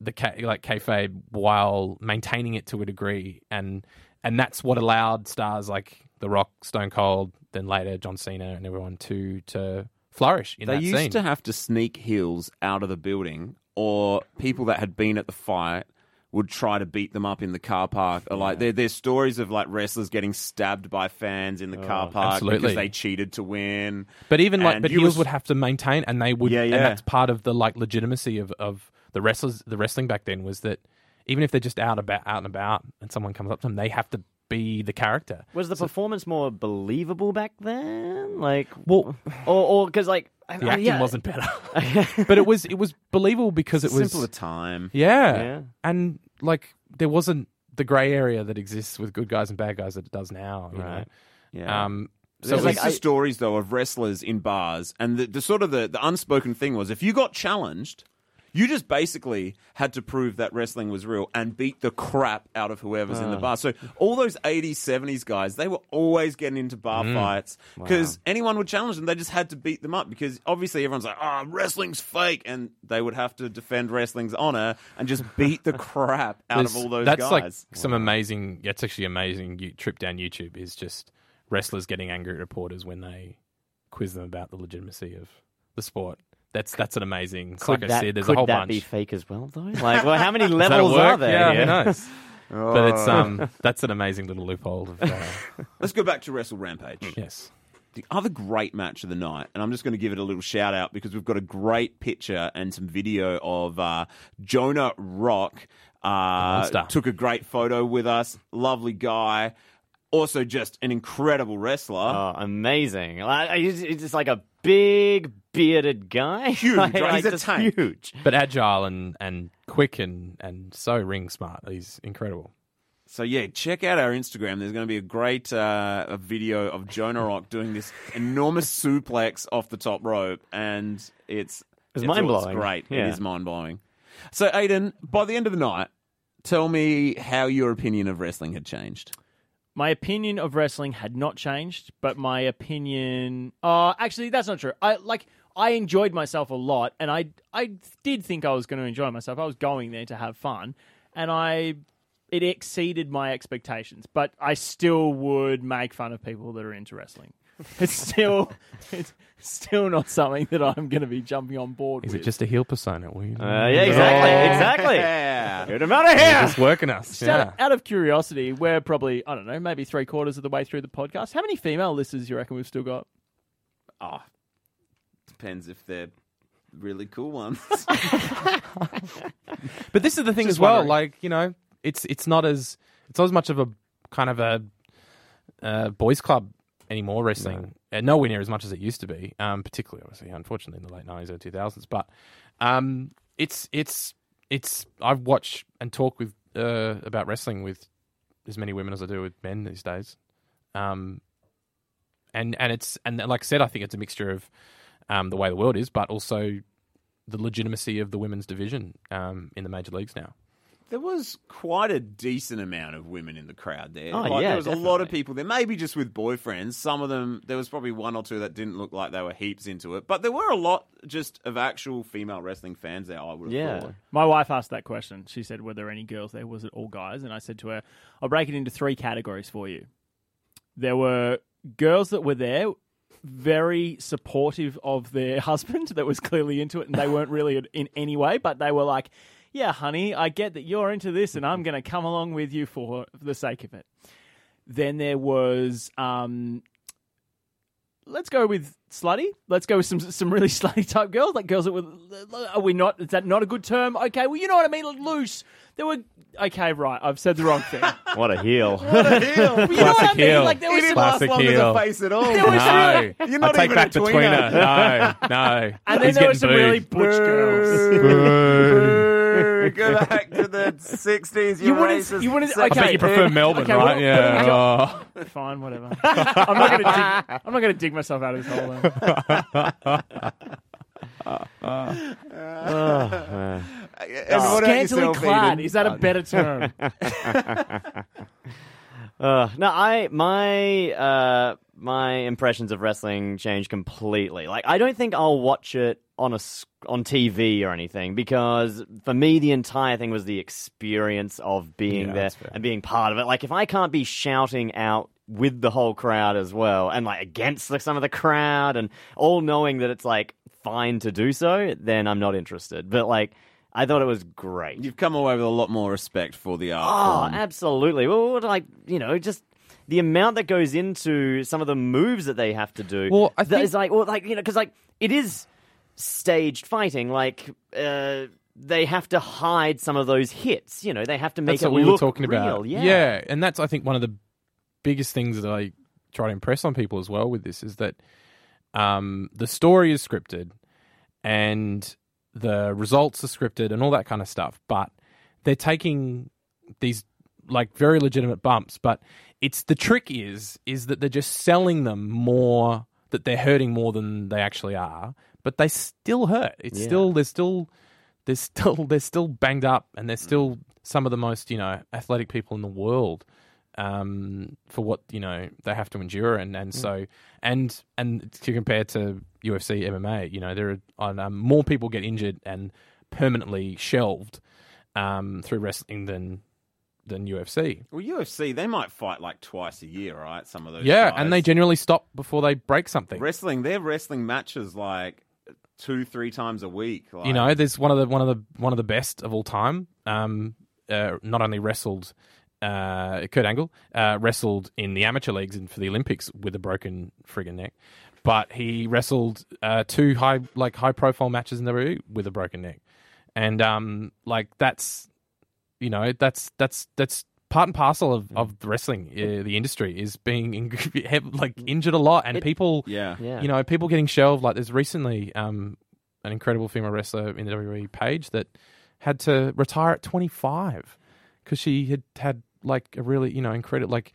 the K, like kayfabe while maintaining it to a degree, and and that's what allowed stars like The Rock, Stone Cold, then later John Cena and everyone to to flourish in They that used scene. to have to sneak heels out of the building, or people that had been at the fight would try to beat them up in the car park. Or like there, there's stories of like wrestlers getting stabbed by fans in the oh, car park absolutely. because they cheated to win. But even like, And but heels was- would have to maintain, and they would, Yeah, and yeah. that's part of the like legitimacy of of the wrestlers, the wrestling back then was that even if they're just out about out and about, and someone comes up to them, they have to be the character. Was the performance more believable back then? Like, Well, or or because like the acting wasn't better, *laughs* but it was it was believable because it was Simpler time. yeah. Yeah. and like there wasn't the grey area that exists with good guys and bad guys that it does now. You Right. Yeah. Um, so There's it was- lots stories though of wrestlers in bars, and the, the sort of the, the unspoken thing was if you got challenged, you just basically had to prove that wrestling was real and beat the crap out of whoever's in the ah. bar. So all those 80s, 70s guys, they were always getting into bar mm. fights because anyone would challenge them. They just had to beat them up because obviously everyone's like, oh, wrestling's fake. And they would have to defend wrestling's honor and just beat the crap *laughs* out of all those guys. that's guys. like some amazing. It's actually amazing. You, trip down YouTube is just wrestlers getting angry at reporters when they quiz them about the legitimacy of the sport. That's that's an amazing. it's Could like that, I said, there's a whole bunch. that bunch. be fake as well, though? Like, well, how many *laughs* levels are there? Yeah, here? who knows? But it's um, *laughs* that's an amazing little loophole. Of, uh, Let's go back to Wrestle Rampage. yes, The other great match of the night, and I'm just going to give it a little shout out because we've got a great picture and some video of uh, Jonah Rock. Uh, took a great photo with us. Lovely guy. Also, just an incredible wrestler. Oh, amazing! Like, he's, he's just like a big bearded guy. *laughs* Huge, like, right? like, He's a just tank. huge. but agile and and quick and and so ring smart. He's incredible. So yeah, check out our Instagram. There's going to be a great uh, a video of Jonah Rock doing this enormous *laughs* suplex off the top rope, and it's It's mind-blowing. Great, Yeah. it is mind blowing. So Aiden, by the end of the night, tell me how your opinion of wrestling had changed. My opinion of wrestling had not changed, but my opinion. Uh, actually, that's not true. I like. I enjoyed myself a lot, and I I did think I was going to enjoy myself. I was going there to have fun, and I it exceeded my expectations. But I still would make fun of people that are into wrestling. *laughs* It's still it's still not something that I'm going to be jumping on board. Is with. it just a heel persona? We, Uh, yeah, exactly, exactly. Yeah. Get him out of here. Just working us. Just Yeah. out, out of curiosity, we're probably I don't know, maybe three quarters of the way through the podcast. How many female listeners you reckon we've still got? Oh, depends if they're really cool ones. *laughs* But this is the thing Just as well. wondering. Like you know, it's it's not as it's not as much of a kind of a uh, boys' club anymore. Wrestling, uh, nowhere near as much as it used to be. Um, particularly, obviously, unfortunately, in the late nineties or two thousands. But um, it's it's it's. I've watched and talked with uh, about wrestling with as many women as I do with men these days. Um, and and it's and like I said, I think it's a mixture of um, the way the world is, but also the legitimacy of the women's division um, in the major leagues now. There was quite a decent amount of women in the crowd there. Oh, Like, yeah, there was a lot of people there. Maybe just with boyfriends. Some of them, there was probably one or two that didn't look like they were heaps into it. But there were a lot just of actual female wrestling fans there. I would have Yeah. thought. My wife asked that question. She said, "Were there any girls there? Was it all guys?" And I said to her, "I'll break it into three categories for you. There were girls that were there." Very supportive of their *laughs* husband that was clearly into it, and they weren't really in any way, but they were like, Yeah, honey, I get that you're into this, and I'm going to come along with you for the sake of it. Then there was um, let's go with slutty. Let's go with some some really *laughs* slutty type girls, like girls that were. Are we not? Is that not a good term? Okay, well, you know what I mean. Loose. There were. Okay, right. I've said the wrong thing. *laughs* What a heel. what a Well, *laughs* you know what I mean? heel. Like there was He some, last Classic long as heel. a face at all. There was No, You're not I take even back a the tweener. tweener. No, no. and then He's there were getting some really butch girls. Boo. Go back to the 60s. You You wouldn't- you wouldn't- I okay. bet you prefer Melbourne, Okay, right? well, yeah. Oh. Fine, whatever. I'm not going to dig. I'm not going to dig myself out of this hole. Then. And what about Scantily clad. Eden? Is that a better term? *laughs* Uh, no, I my uh my impressions of wrestling change completely. Like, I don't think I'll watch it on a on TV or anything because for me the entire thing was the experience of being Yeah, there and being part of it. Like, if I can't be shouting out with the whole crowd as well and like against like, some of the crowd and all knowing that it's like fine to do so, then I'm not interested. But like, I thought it was great. You've come away with a lot more respect for the art Oh, form. absolutely. Well, like you know, just the amount that goes into some of the moves that they have to do. Well, I think- is like, well, like you know, because like it is staged fighting. Like uh, they have to hide some of those hits. You know, they have to make That's it what we were look talking real. about. Yeah. and that's I think one of the biggest things that I try to impress on people as well with this is that um, the story is scripted and the results are scripted and all that kind of stuff, but they're taking these like very legitimate bumps. But it's the trick is is that they're just selling them more that they're hurting more than they actually are, but they still hurt. It's Yeah. still there's still they're still *laughs* they're still banged up and they're still some of the most you know athletic people in the world um, for what you know they have to endure and and so and and to compare to UFC MMA you know there are um, more people get injured and permanently shelved um, through wrestling than than UFC Well, UFC, they might fight like twice a year, right? Some of those. yeah guys. and they generally stop before they break something wrestling. They're wrestling matches like two, three times a week. Like, you know, there's one of the one of the one of the best of all time. Um, uh, not only wrestled uh, Kurt Angle uh, wrestled in the amateur leagues and for the Olympics with a broken friggin' neck, but he wrestled uh, two high like high profile matches in the WWE with a broken neck, and um, like that's you know that's that's that's part and parcel of, of the wrestling uh, the industry is being in, *laughs* like injured a lot and It- people yeah. Yeah. you know, people getting shelved. Like there's recently um, an incredible female wrestler in the WWE, Paige, that had to retire at 25 because she had had like a really, you know, incredible like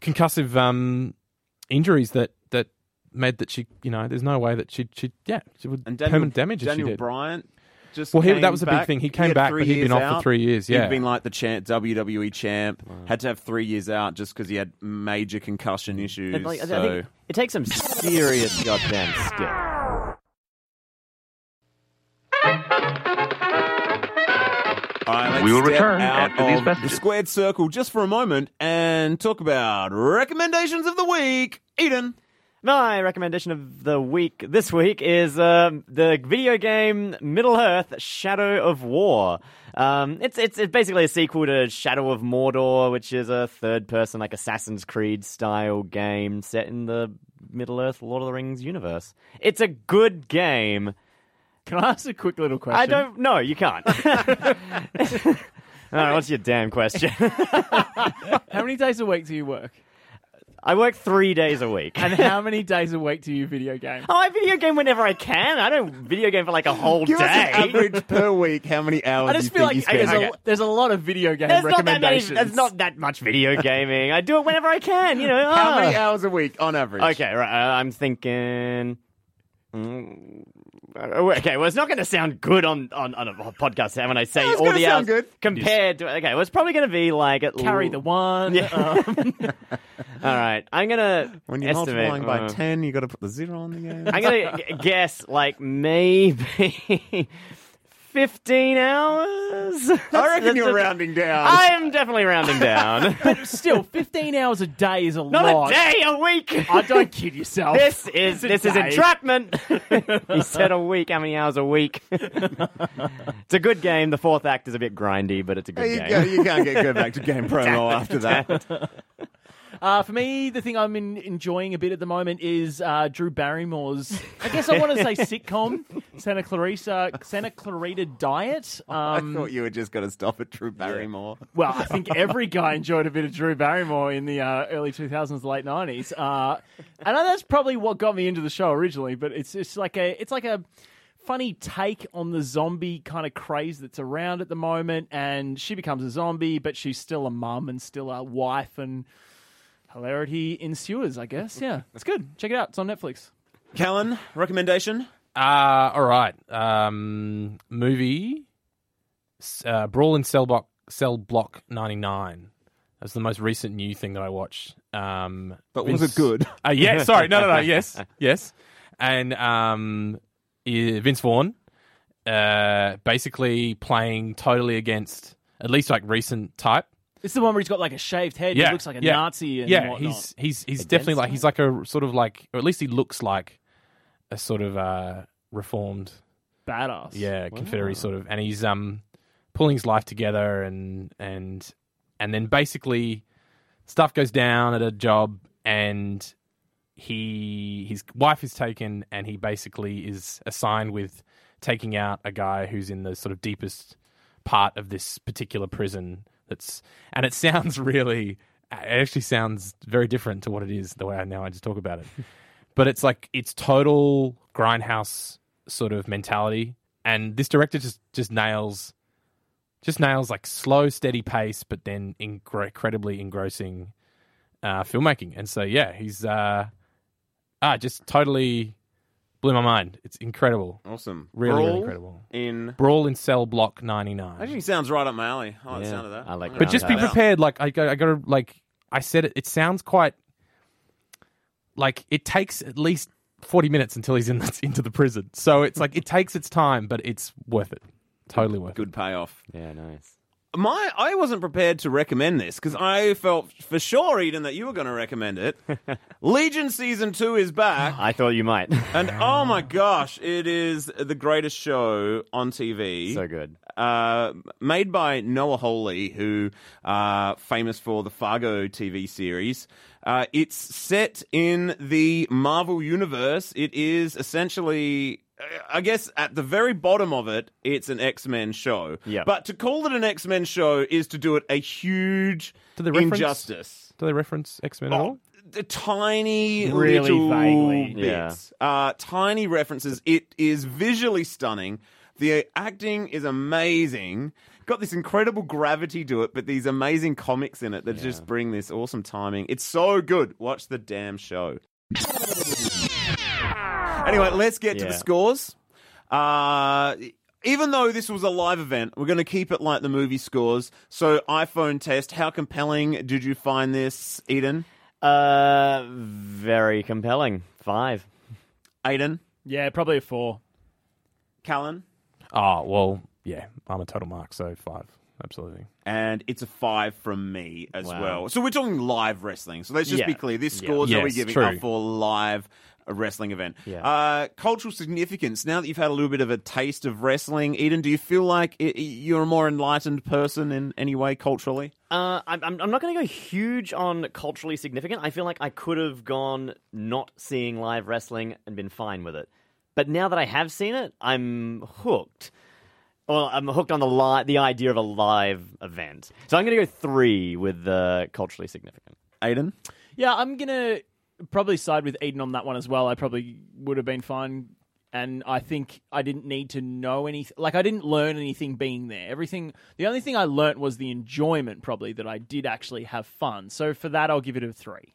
concussive um, injuries that that made that she, you know, there's no way that she she yeah she would And Daniel, permanent damage Daniel she did. Bryan. Just Well, he- that was a big back. thing. He came had back, but he'd been years off for three years, yeah. he'd been like the champ, WWE champ. Had to have three years out just because he had major concussion mm. issues. And, like, I- I so think it takes some serious goddamn skill. All right, We will return out after these messages. the squared circle just for a moment and talk about recommendations of the week. Eden. My recommendation of the week this week is um, the video game Middle Earth: Shadow of War. Um, it's, it's it's basically a sequel to Shadow of Mordor, which is a third-person like Assassin's Creed style game set in the Middle Earth Lord of the Rings universe. It's a good game. Can I ask a quick little question? I don't. No, you can't. *laughs* All right, what's your damn question? *laughs* How many days a week do you work? I work three days a week. And how many days a week do you video game? Oh, I video game whenever I can. I don't video game for like a whole Give day. us an average per week. How many hours I do you just feel think like you there's, spend? a, there's a lot of video game There's not that many. recommendations. There's not that much video gaming. I do it whenever I can. You know. How many ah. hours a week on average? Okay, right. Uh, I'm thinking. Mm, okay, well, it's not going to sound good on, on, on a podcast when I say it's all the sound hours good. compared to. Okay, well, it's probably going to be like at Carry l- the one. Yeah. um, *laughs* All right, I'm gonna When you're estimate. multiplying by uh, 10, you got to put the zero on the end. I'm gonna *laughs* g- guess like maybe *laughs* 15 hours. I reckon you're That's- rounding down. I am definitely rounding down. *laughs* still, 15 hours a day is a lot. Not lot. a day, a week. I don't kid yourself. This is It's this is day. entrapment. *laughs* he said a week. How many hours a week? *laughs* it's a good game. The fourth act is a bit grindy, but it's a good you, game. go, you can't get good back to game promo after that. *laughs* Uh, for me, the thing I'm in, enjoying a bit at the moment is uh, Drew Barrymore's. I guess I want to say sitcom Santa Clarita Santa Clarita Diet. *laughs* Um, I thought you were just going to stop at Drew Barrymore. well, I think *laughs* every guy enjoyed a bit of Drew Barrymore in the uh, early 2000s, late 90s, uh, and that's probably what got me into the show originally. But it's it's like a it's like a funny take on the zombie kind of craze that's around at the moment. And she becomes a zombie, but she's still a mum and still a wife, and hilarity ensues. I guess. *laughs* Yeah, it's good. Check it out. It's on Netflix. Callan, recommendation? Uh, all right. Um, movie uh, Brawl in Cell Block, Cell Block 99. That's the most recent new thing that I watched. Um, But was it good? Uh, yeah, *laughs* sorry. No, no, no. Yes. *laughs* Yes. And um, Vince Vaughn uh, basically playing totally against at least like recent type. It's the one where he's got like a shaved head. Yeah. He looks like a yeah. Nazi. And yeah, whatnot. he's he's he's Against definitely like he's like a sort of like or at least he looks like a sort of uh, reformed badass. yeah, Confederate sort of, and he's um pulling his life together, and and and then basically stuff goes down at a job, and he his wife is taken, and he basically is assigned with taking out a guy who's in the sort of deepest part of this particular prison. That's and it sounds really, it actually sounds very different to what it is the way I now I just talk about it. *laughs* But it's like it's total grindhouse sort of mentality. And this director just just nails just nails like slow steady pace but then incre- incredibly engrossing uh filmmaking. And so yeah he's uh ah just totally blew my mind it's incredible Awesome. Really, really incredible. In. brawl in cell block 99 Actually, sounds right up my alley. I like the Yeah, sound of that. I like I'm but gonna just be check that out. prepared like i got i got to like i said it it sounds quite like it takes at least 40 minutes until he's in the, *laughs* into the prison so it's like it takes its time but it's worth it totally worth it Good payoff. Yeah, nice. My, I wasn't prepared to recommend this because I felt for sure, Eden, that you were going to recommend it. *laughs* Legion season two is back, I thought you might. *laughs* and oh my gosh, it is the greatest show on TV. so good. uh, made by Noah Hawley, who uh, famous for the Fargo TV series. Uh, it's set in the Marvel universe. It is essentially, I guess, at the very bottom of it, it's an X Men show. Yeah. But to call it an X Men show is to do it a huge Do they reference- injustice. do they reference x-men at all The tiny Really little vaguely. bits, uh, tiny references. It is visually stunning. The acting is amazing. Got this incredible gravity to it, but these amazing comics in it that just bring this awesome timing. It's so good. Watch the damn show. Anyway, let's get to the scores. Uh, even though this was a live event, we're going to keep it like the movie scores. So, iPhone test. How compelling did you find this, Eden? Uh, very compelling. Five. Aiden? Yeah, probably a four. Callan? oh well yeah i'm a total mark so five absolutely and it's a five from me as Wow. well. So we're talking live wrestling. So let's just Yeah. be clear: these Yeah. scores that we're Yes, giving true. are for live a wrestling event. Yeah. Uh, cultural significance. Now that you've had a little bit of a taste of wrestling, Eden, do you feel like i you're a more enlightened person in any way culturally? Uh, I'm, I'm I'm not going to go huge on culturally significant. I feel like I could have gone not seeing live wrestling and been fine with it. But now that I have seen it, I'm hooked. Well, I'm hooked on the li- the idea of a live event. So I'm going to go three with the culturally significant. Aiden, Yeah, I'm gonna probably side with Eden on that one as well. I probably would have been fine, and I think I didn't need to know anything. Like I didn't learn anything being there. Everything. The only thing I learnt was the enjoyment, probably that I did actually have fun. So for that, I'll give it a three.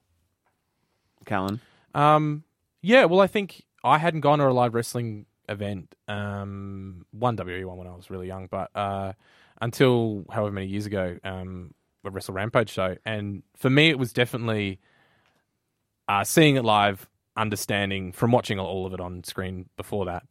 Callan, Um, yeah, well, I think I hadn't gone to a live wrestling event, um, one WWE one when I was really young, but uh, until however many years ago, um, a Wrestle Rampage show, and for me, it was definitely uh, seeing it live, understanding from watching all of it on screen before that,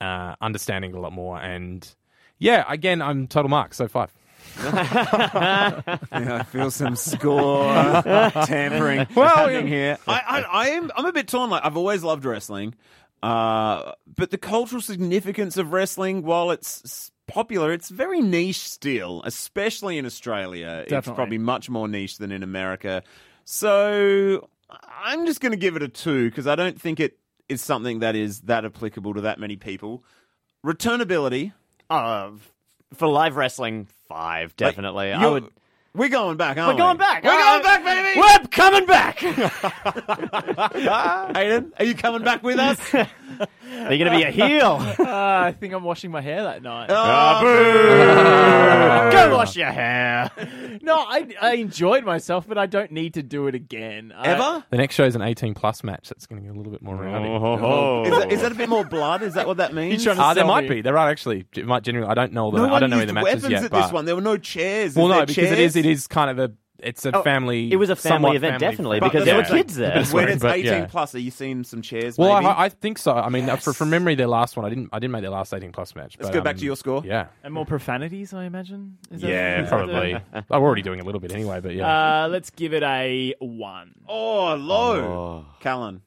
uh, understanding a lot more, and yeah, again, I'm total mark, so five. *laughs* yeah, I feel some score *laughs* tampering Well, happening here. I, I, I am. I'm a bit torn. Like I've always loved wrestling, uh, but the cultural significance of wrestling, while it's popular, it's very niche still, especially in Australia. Definitely. It's probably much more niche than in America. So I'm just going to give it a two because I don't think it is something that is that applicable to that many people. Returnability. Uh, for live wrestling, five definitely. I would. We're going back, aren't We're we? going back. We're Uh, going back, baby. We're coming back. *laughs* Aiden, are you coming back with us? *laughs* Are you going to be a heel? Uh, I think I'm washing my hair that night. Oh, Go wash your hair. No, I, I enjoyed myself, but I don't need to do it again. I- Ever? The next show is an 18 plus match. That's going to get a little bit more rowdy. Is, that, is that a bit more blood? Is that what that means? trying to Uh, there sell might me. be. There are actually. It might genuinely. I don't know the. no I one don't know any of the matches weapons yet. at but, this one. There were no chairs. Well, Is no, there because it is. Chairs? It is kind of a. It's a Oh, family. it was a family somewhat event, definitely, friendly- because there were yeah. kids there. When it's but 18 yeah. plus, are you seeing some chairs? Well. I, I think so. I mean, for, from memory, their last one, I didn't. I didn't make their last 18 plus match. Let's but, go back um, to your score. Yeah, And more profanities, I imagine. Is yeah, that the- probably. *laughs* I'm already doing a little bit anyway, but yeah. Uh, let's give it a one. Oh, low. Oh. Callan.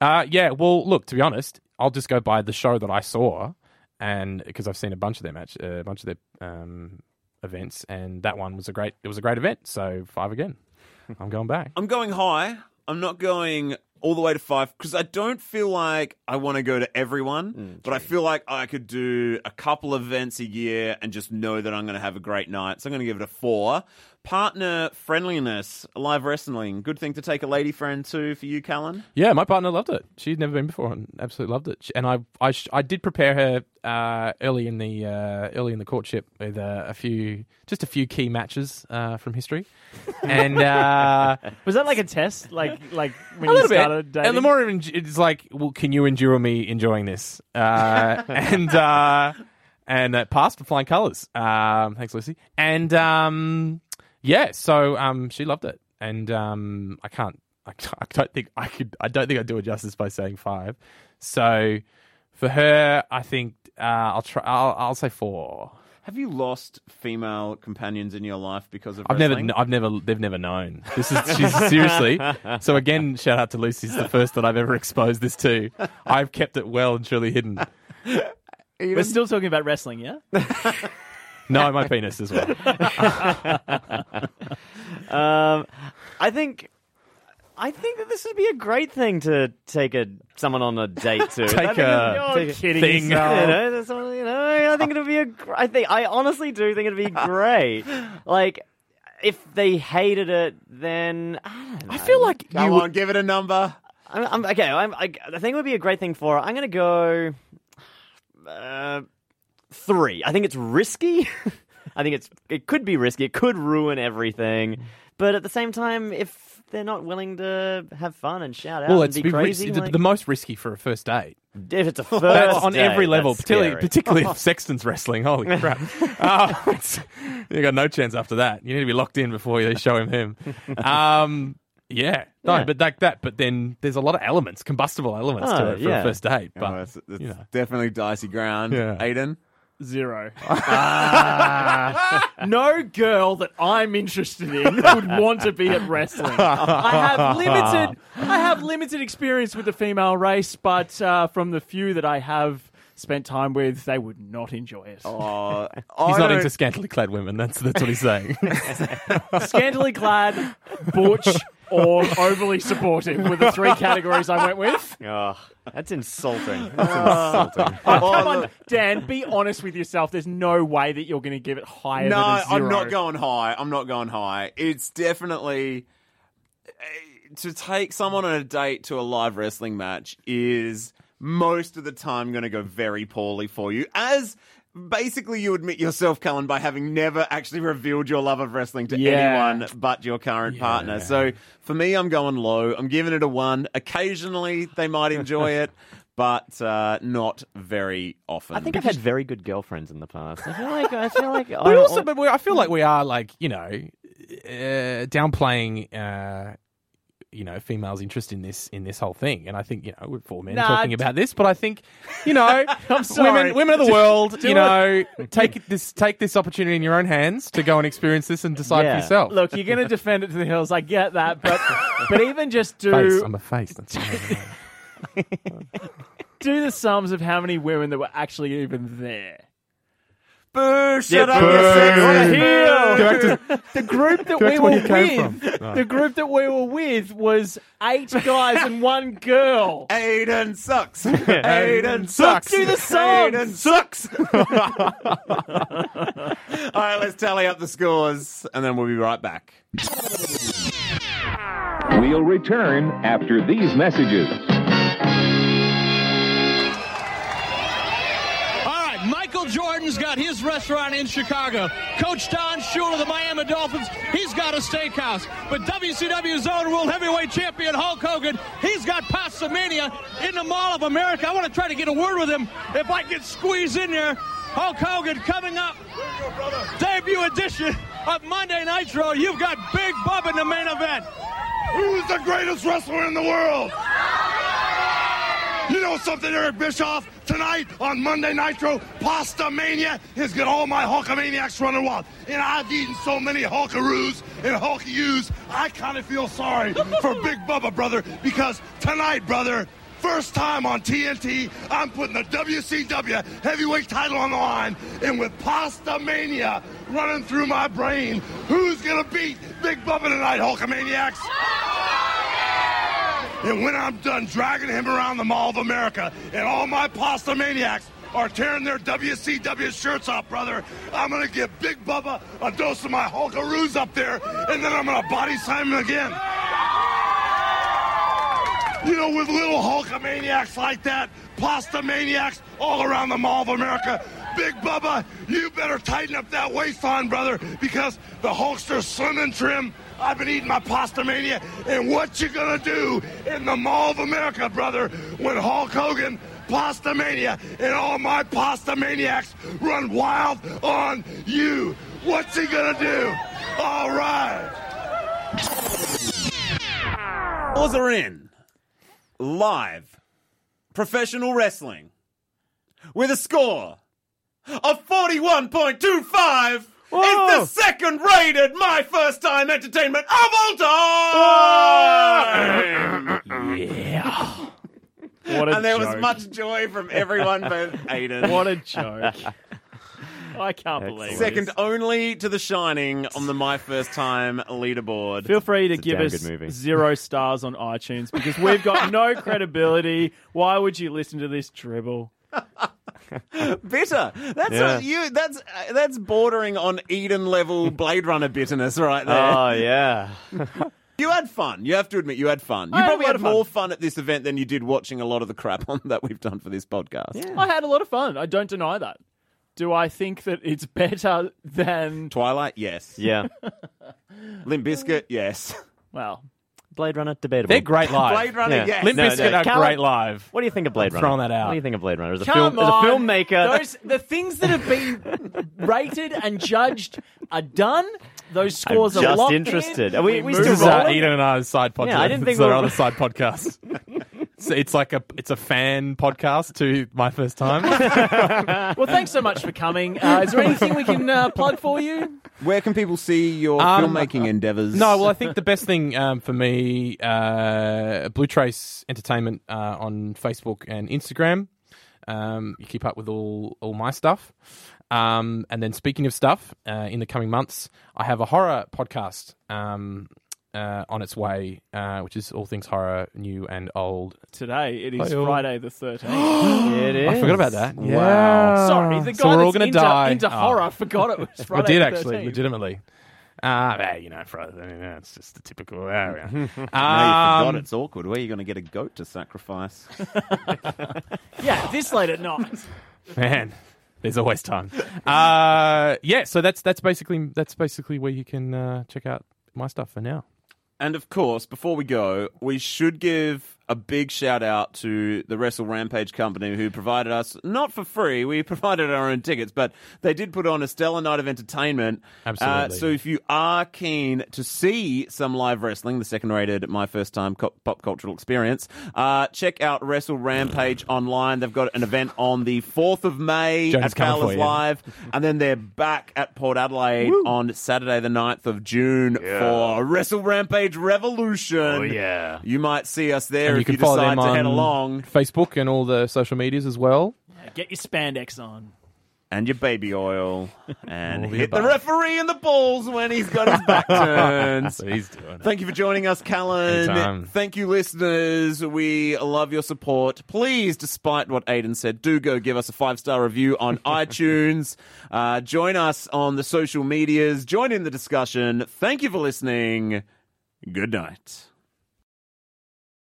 Uh, yeah. Well, look. To be honest, I'll just go by the show that I saw, and because I've seen a bunch of their match, uh, a bunch of their um, events, and that one was a great. It was a great event. So five again. *laughs* I'm going back. I'm going high. I'm not going all the way to five because I don't feel like I want to go to everyone, mm, but I feel like I could do a couple events a year and just know that I'm going to have a great night. So I'm going to give it a four. Partner friendliness, live wrestling, good thing to take a lady friend to for you, Callan. Yeah, my partner loved it. She'd never been before and absolutely loved it. And I, I, I did prepare her uh, early in the uh, early in the courtship with uh, a few, just a few key matches uh, from history, and uh, *laughs* Was that like a test? Like like when a you little started bit. dating? And the more it's like, well, can you endure me enjoying this? Uh, *laughs* and uh, and it passed with flying colours. Um, thanks, Lucy. And um, yeah, so um, she loved it, and um, I can't. I, *laughs* I don't think I could. I don't think I'd do it justice by saying five. So for her, I think uh, I'll try. I'll, I'll say four. Have you lost female companions in your life because of I've never, I've never, they've never known. This is she's seriously. So again, shout out to Lucy. It's the first that I've ever exposed this to. I've kept it well and truly hidden. We're still talking about wrestling, yeah? *laughs* No, my penis as well. *laughs* Um, I think. I think that this would be a great thing to take a someone on a date to. *laughs* Take I a it'd- take kidding thing. You know, that's you know, I think it'd be a. gr- I think I honestly do think it'd be *laughs* great. Like, if they hated it, then I, don't know. I feel like Come you. on, give it a number. I'm, I'm okay. I'm, I, I think it would be a great thing for. I'm gonna go uh, three. I think it's risky. *laughs* I think it's it could be risky. It could ruin everything. But at the same time, if they're not willing to have fun and shout out Well, and it's be be crazy, it's like, the most risky for a first date. if it's a *laughs* first That's on date, every level, particularly scary. *laughs* particularly if Sexton's wrestling. Holy crap! uh, it's- you got no chance after that. You need to be locked in before you show him him. Um, yeah, no, Yeah. but like that. But then there's a lot of elements, combustible elements Oh, to it for yeah. a first date. But oh, it's, it's you know. definitely dicey ground. Yeah. Aiden? Zero. *laughs* no girl that I'm interested in would want to be at wrestling. *laughs* I have limited, I have limited experience with the female race, but uh, from the few that I have spent time with, they would not enjoy it. Oh, *laughs* He's not don't- into scantily clad women. That's that's what he's saying. Scantily clad, butch, or overly supportive were the three categories I went with. Oh, *laughs* that's insulting. That's insulting. *laughs* Oh, come on, Dan, be honest with yourself. There's no way that you're going to give it higher No, than a 0 I'm not going high. I'm not going high. It's definitely eh, to take someone on a date to a live wrestling match is most of the time going to go very poorly for you. As basically you admit yourself, Callan, by having never actually revealed your love of wrestling to Yeah. anyone but your current partner. So for me, I'm going low. I'm giving it a one. Occasionally they might enjoy it. *laughs* But uh, not very often. I think I've had very good girlfriends in the past. I feel like I feel like *laughs* But I, also, but we I feel like we are like you know uh, downplaying. Uh, you know, females' interest in this in this whole thing, and I think you know we're four men Nah, talking d- about this, but I think you know, *laughs* women women of the world, you know, take this take this opportunity in your own hands to go and experience this and decide Yeah. for yourself. Look, you're going to defend it to the hills. I get that, but but even just do face, I'm a face. That's *laughs* do the sums of how many women that were actually even there. Boo! Boo! Shut up, boo. you sexist. What a Go back to- The group that we to were where you came with, from. the group that we were with was eight guys and one girl. *laughs* Aiden sucks. *laughs* Aiden sucks. Do the song. Aiden sucks. *laughs* All right, let's tally up the scores, and then we'll be right back. We'll return after these messages. Jordan's got his restaurant in Chicago. Coach Don Shula the Miami Dolphins, he's got a steakhouse. But WCW's own world heavyweight champion Hulk Hogan, he's got Pasta Mania in the Mall of America. I want to try to get a word with him if I can squeeze in there. Hulk Hogan coming up. Debut edition of Monday Nitro. You've got Big Bub in the main event. Who's the greatest wrestler in the world? You know something, Eric Bischoff? Tonight on Monday Nitro, Pasta Mania has got all my Hulkamaniacs running wild. And I've eaten so many Hulkaroos and Hulkyous, I kind of feel sorry for *laughs* Big Bubba, brother, because tonight, brother, first time on TNT, I'm putting the WCW heavyweight title on the line. And with Pasta Mania running through my brain, who's going to beat Big Bubba tonight, Hulkamaniacs? And when I'm done dragging him around the Mall of America and all my pasta maniacs are tearing their WCW shirts off, brother, I'm going to give Big Bubba a dose of my Hulkaroos up there, and then I'm going to body him again. You know, with little Hulkamaniacs like that, pasta maniacs all around the Mall of America, Big Bubba, you better tighten up that waistline, brother, because the Hulkster's slim and trim. I've been eating my pasta mania, and what you gonna do in the Mall of America, brother, when Hulk Hogan, Pasta Mania, and all my pasta maniacs run wild on you? What's he gonna do? All right. Scores are in. Live. Professional wrestling. With a score of 41.25. Whoa. It's the second rated My First Time Entertainment of all time! Yeah. *laughs* What a and there was much joy from everyone but *laughs* Aiden. What a joke. I can't believe Second this. only to The Shining on the My First Time leaderboard. Feel free to a give us zero stars on iTunes because we've got no *laughs* credibility. Why would you listen to this dribble? *laughs* bitter. That's Yeah. you. That's uh, that's bordering on Eden level Blade Runner bitterness right there. Oh, yeah. *laughs* you had fun. You have to admit, you had fun. You I probably had fun. more fun at this event than you did watching a lot of the crap *laughs* on that we've done for this podcast. Yeah. I had a lot of fun. I don't deny that. Do I think that it's better than Twilight, yes. Yeah. Limp Bizkit, yes. well? Blade Runner, debatable. They're great *laughs* live. Blade Runner, Yeah. yes. Limp No, Bizkit no, are Callan- great live. What do you think of Blade Runner? throwing that out. What do you think of Blade Runner? As a, Come film, as a filmmaker, Those the things that have been *laughs* rated and judged are done. Those scores are just locked interested. In. Are we- we move still This is uh, rolling? Eden and I's side podcast. Yeah, I didn't think we were- other *laughs* side podcast. So it's like a it's a fan podcast to my first time. *laughs* Well, thanks so much for coming. Uh, is there anything we can uh, plug for you? Where can people see your Um, filmmaking endeavors? No, well, I think the best thing um, for me, uh, Blue Trace Entertainment uh, on Facebook and Instagram. Um, you keep up with all all my stuff. Um, and then speaking of stuff, uh, in the coming months, I have a horror podcast um, uh, on its way, uh, which is all things horror, new and old. Today it is Hi-yo. Friday the thirteenth. *gasps* it is. I forgot about that. Wow. Sorry, the guy So we're all gonna into, die. into Oh. horror forgot it was *laughs* Friday. I did the actually, 13th. legitimately. Uh, well, you know, Friday, I mean, yeah, it's just the typical area. *laughs* No, you forgot Um, it's awkward. Where are you going to get a goat to sacrifice? *laughs* Yeah, this late at night. Man, there's always time. Uh, yeah, so that's that's basically that's basically where you can uh, check out my stuff for now. And of course, before we go, we should give a big shout out to the Wrestle Rampage company who provided us, not for free, we *laughs* provided our own tickets, but they did put on a stellar night of entertainment. Absolutely. Uh, so if you are keen to see some live wrestling, the second rated My First Time co- Pop Cultural Experience, uh, check out Wrestle Rampage *sighs* online. They've got an event on the 4th of May Jonas at coming Fowler's. Live, *laughs* and then they're back at Port Adelaide on Saturday, the 9th of June for Wrestle Rampage Revolution. Oh, yeah. You might see us there And you can follow decide them on along. Facebook and all the social medias as well. Get your spandex on. and your baby oil *laughs* and All the hit the referee in the balls when he's got his back *laughs* turned. That's what he's doing. Thank you for joining us, Callan. Anytime. Thank you, listeners. We love your support. Please, despite what Aiden said, do go give us a five star review on *laughs* iTunes. Uh, join us on the social medias. Join in the discussion. Thank you for listening. Good night.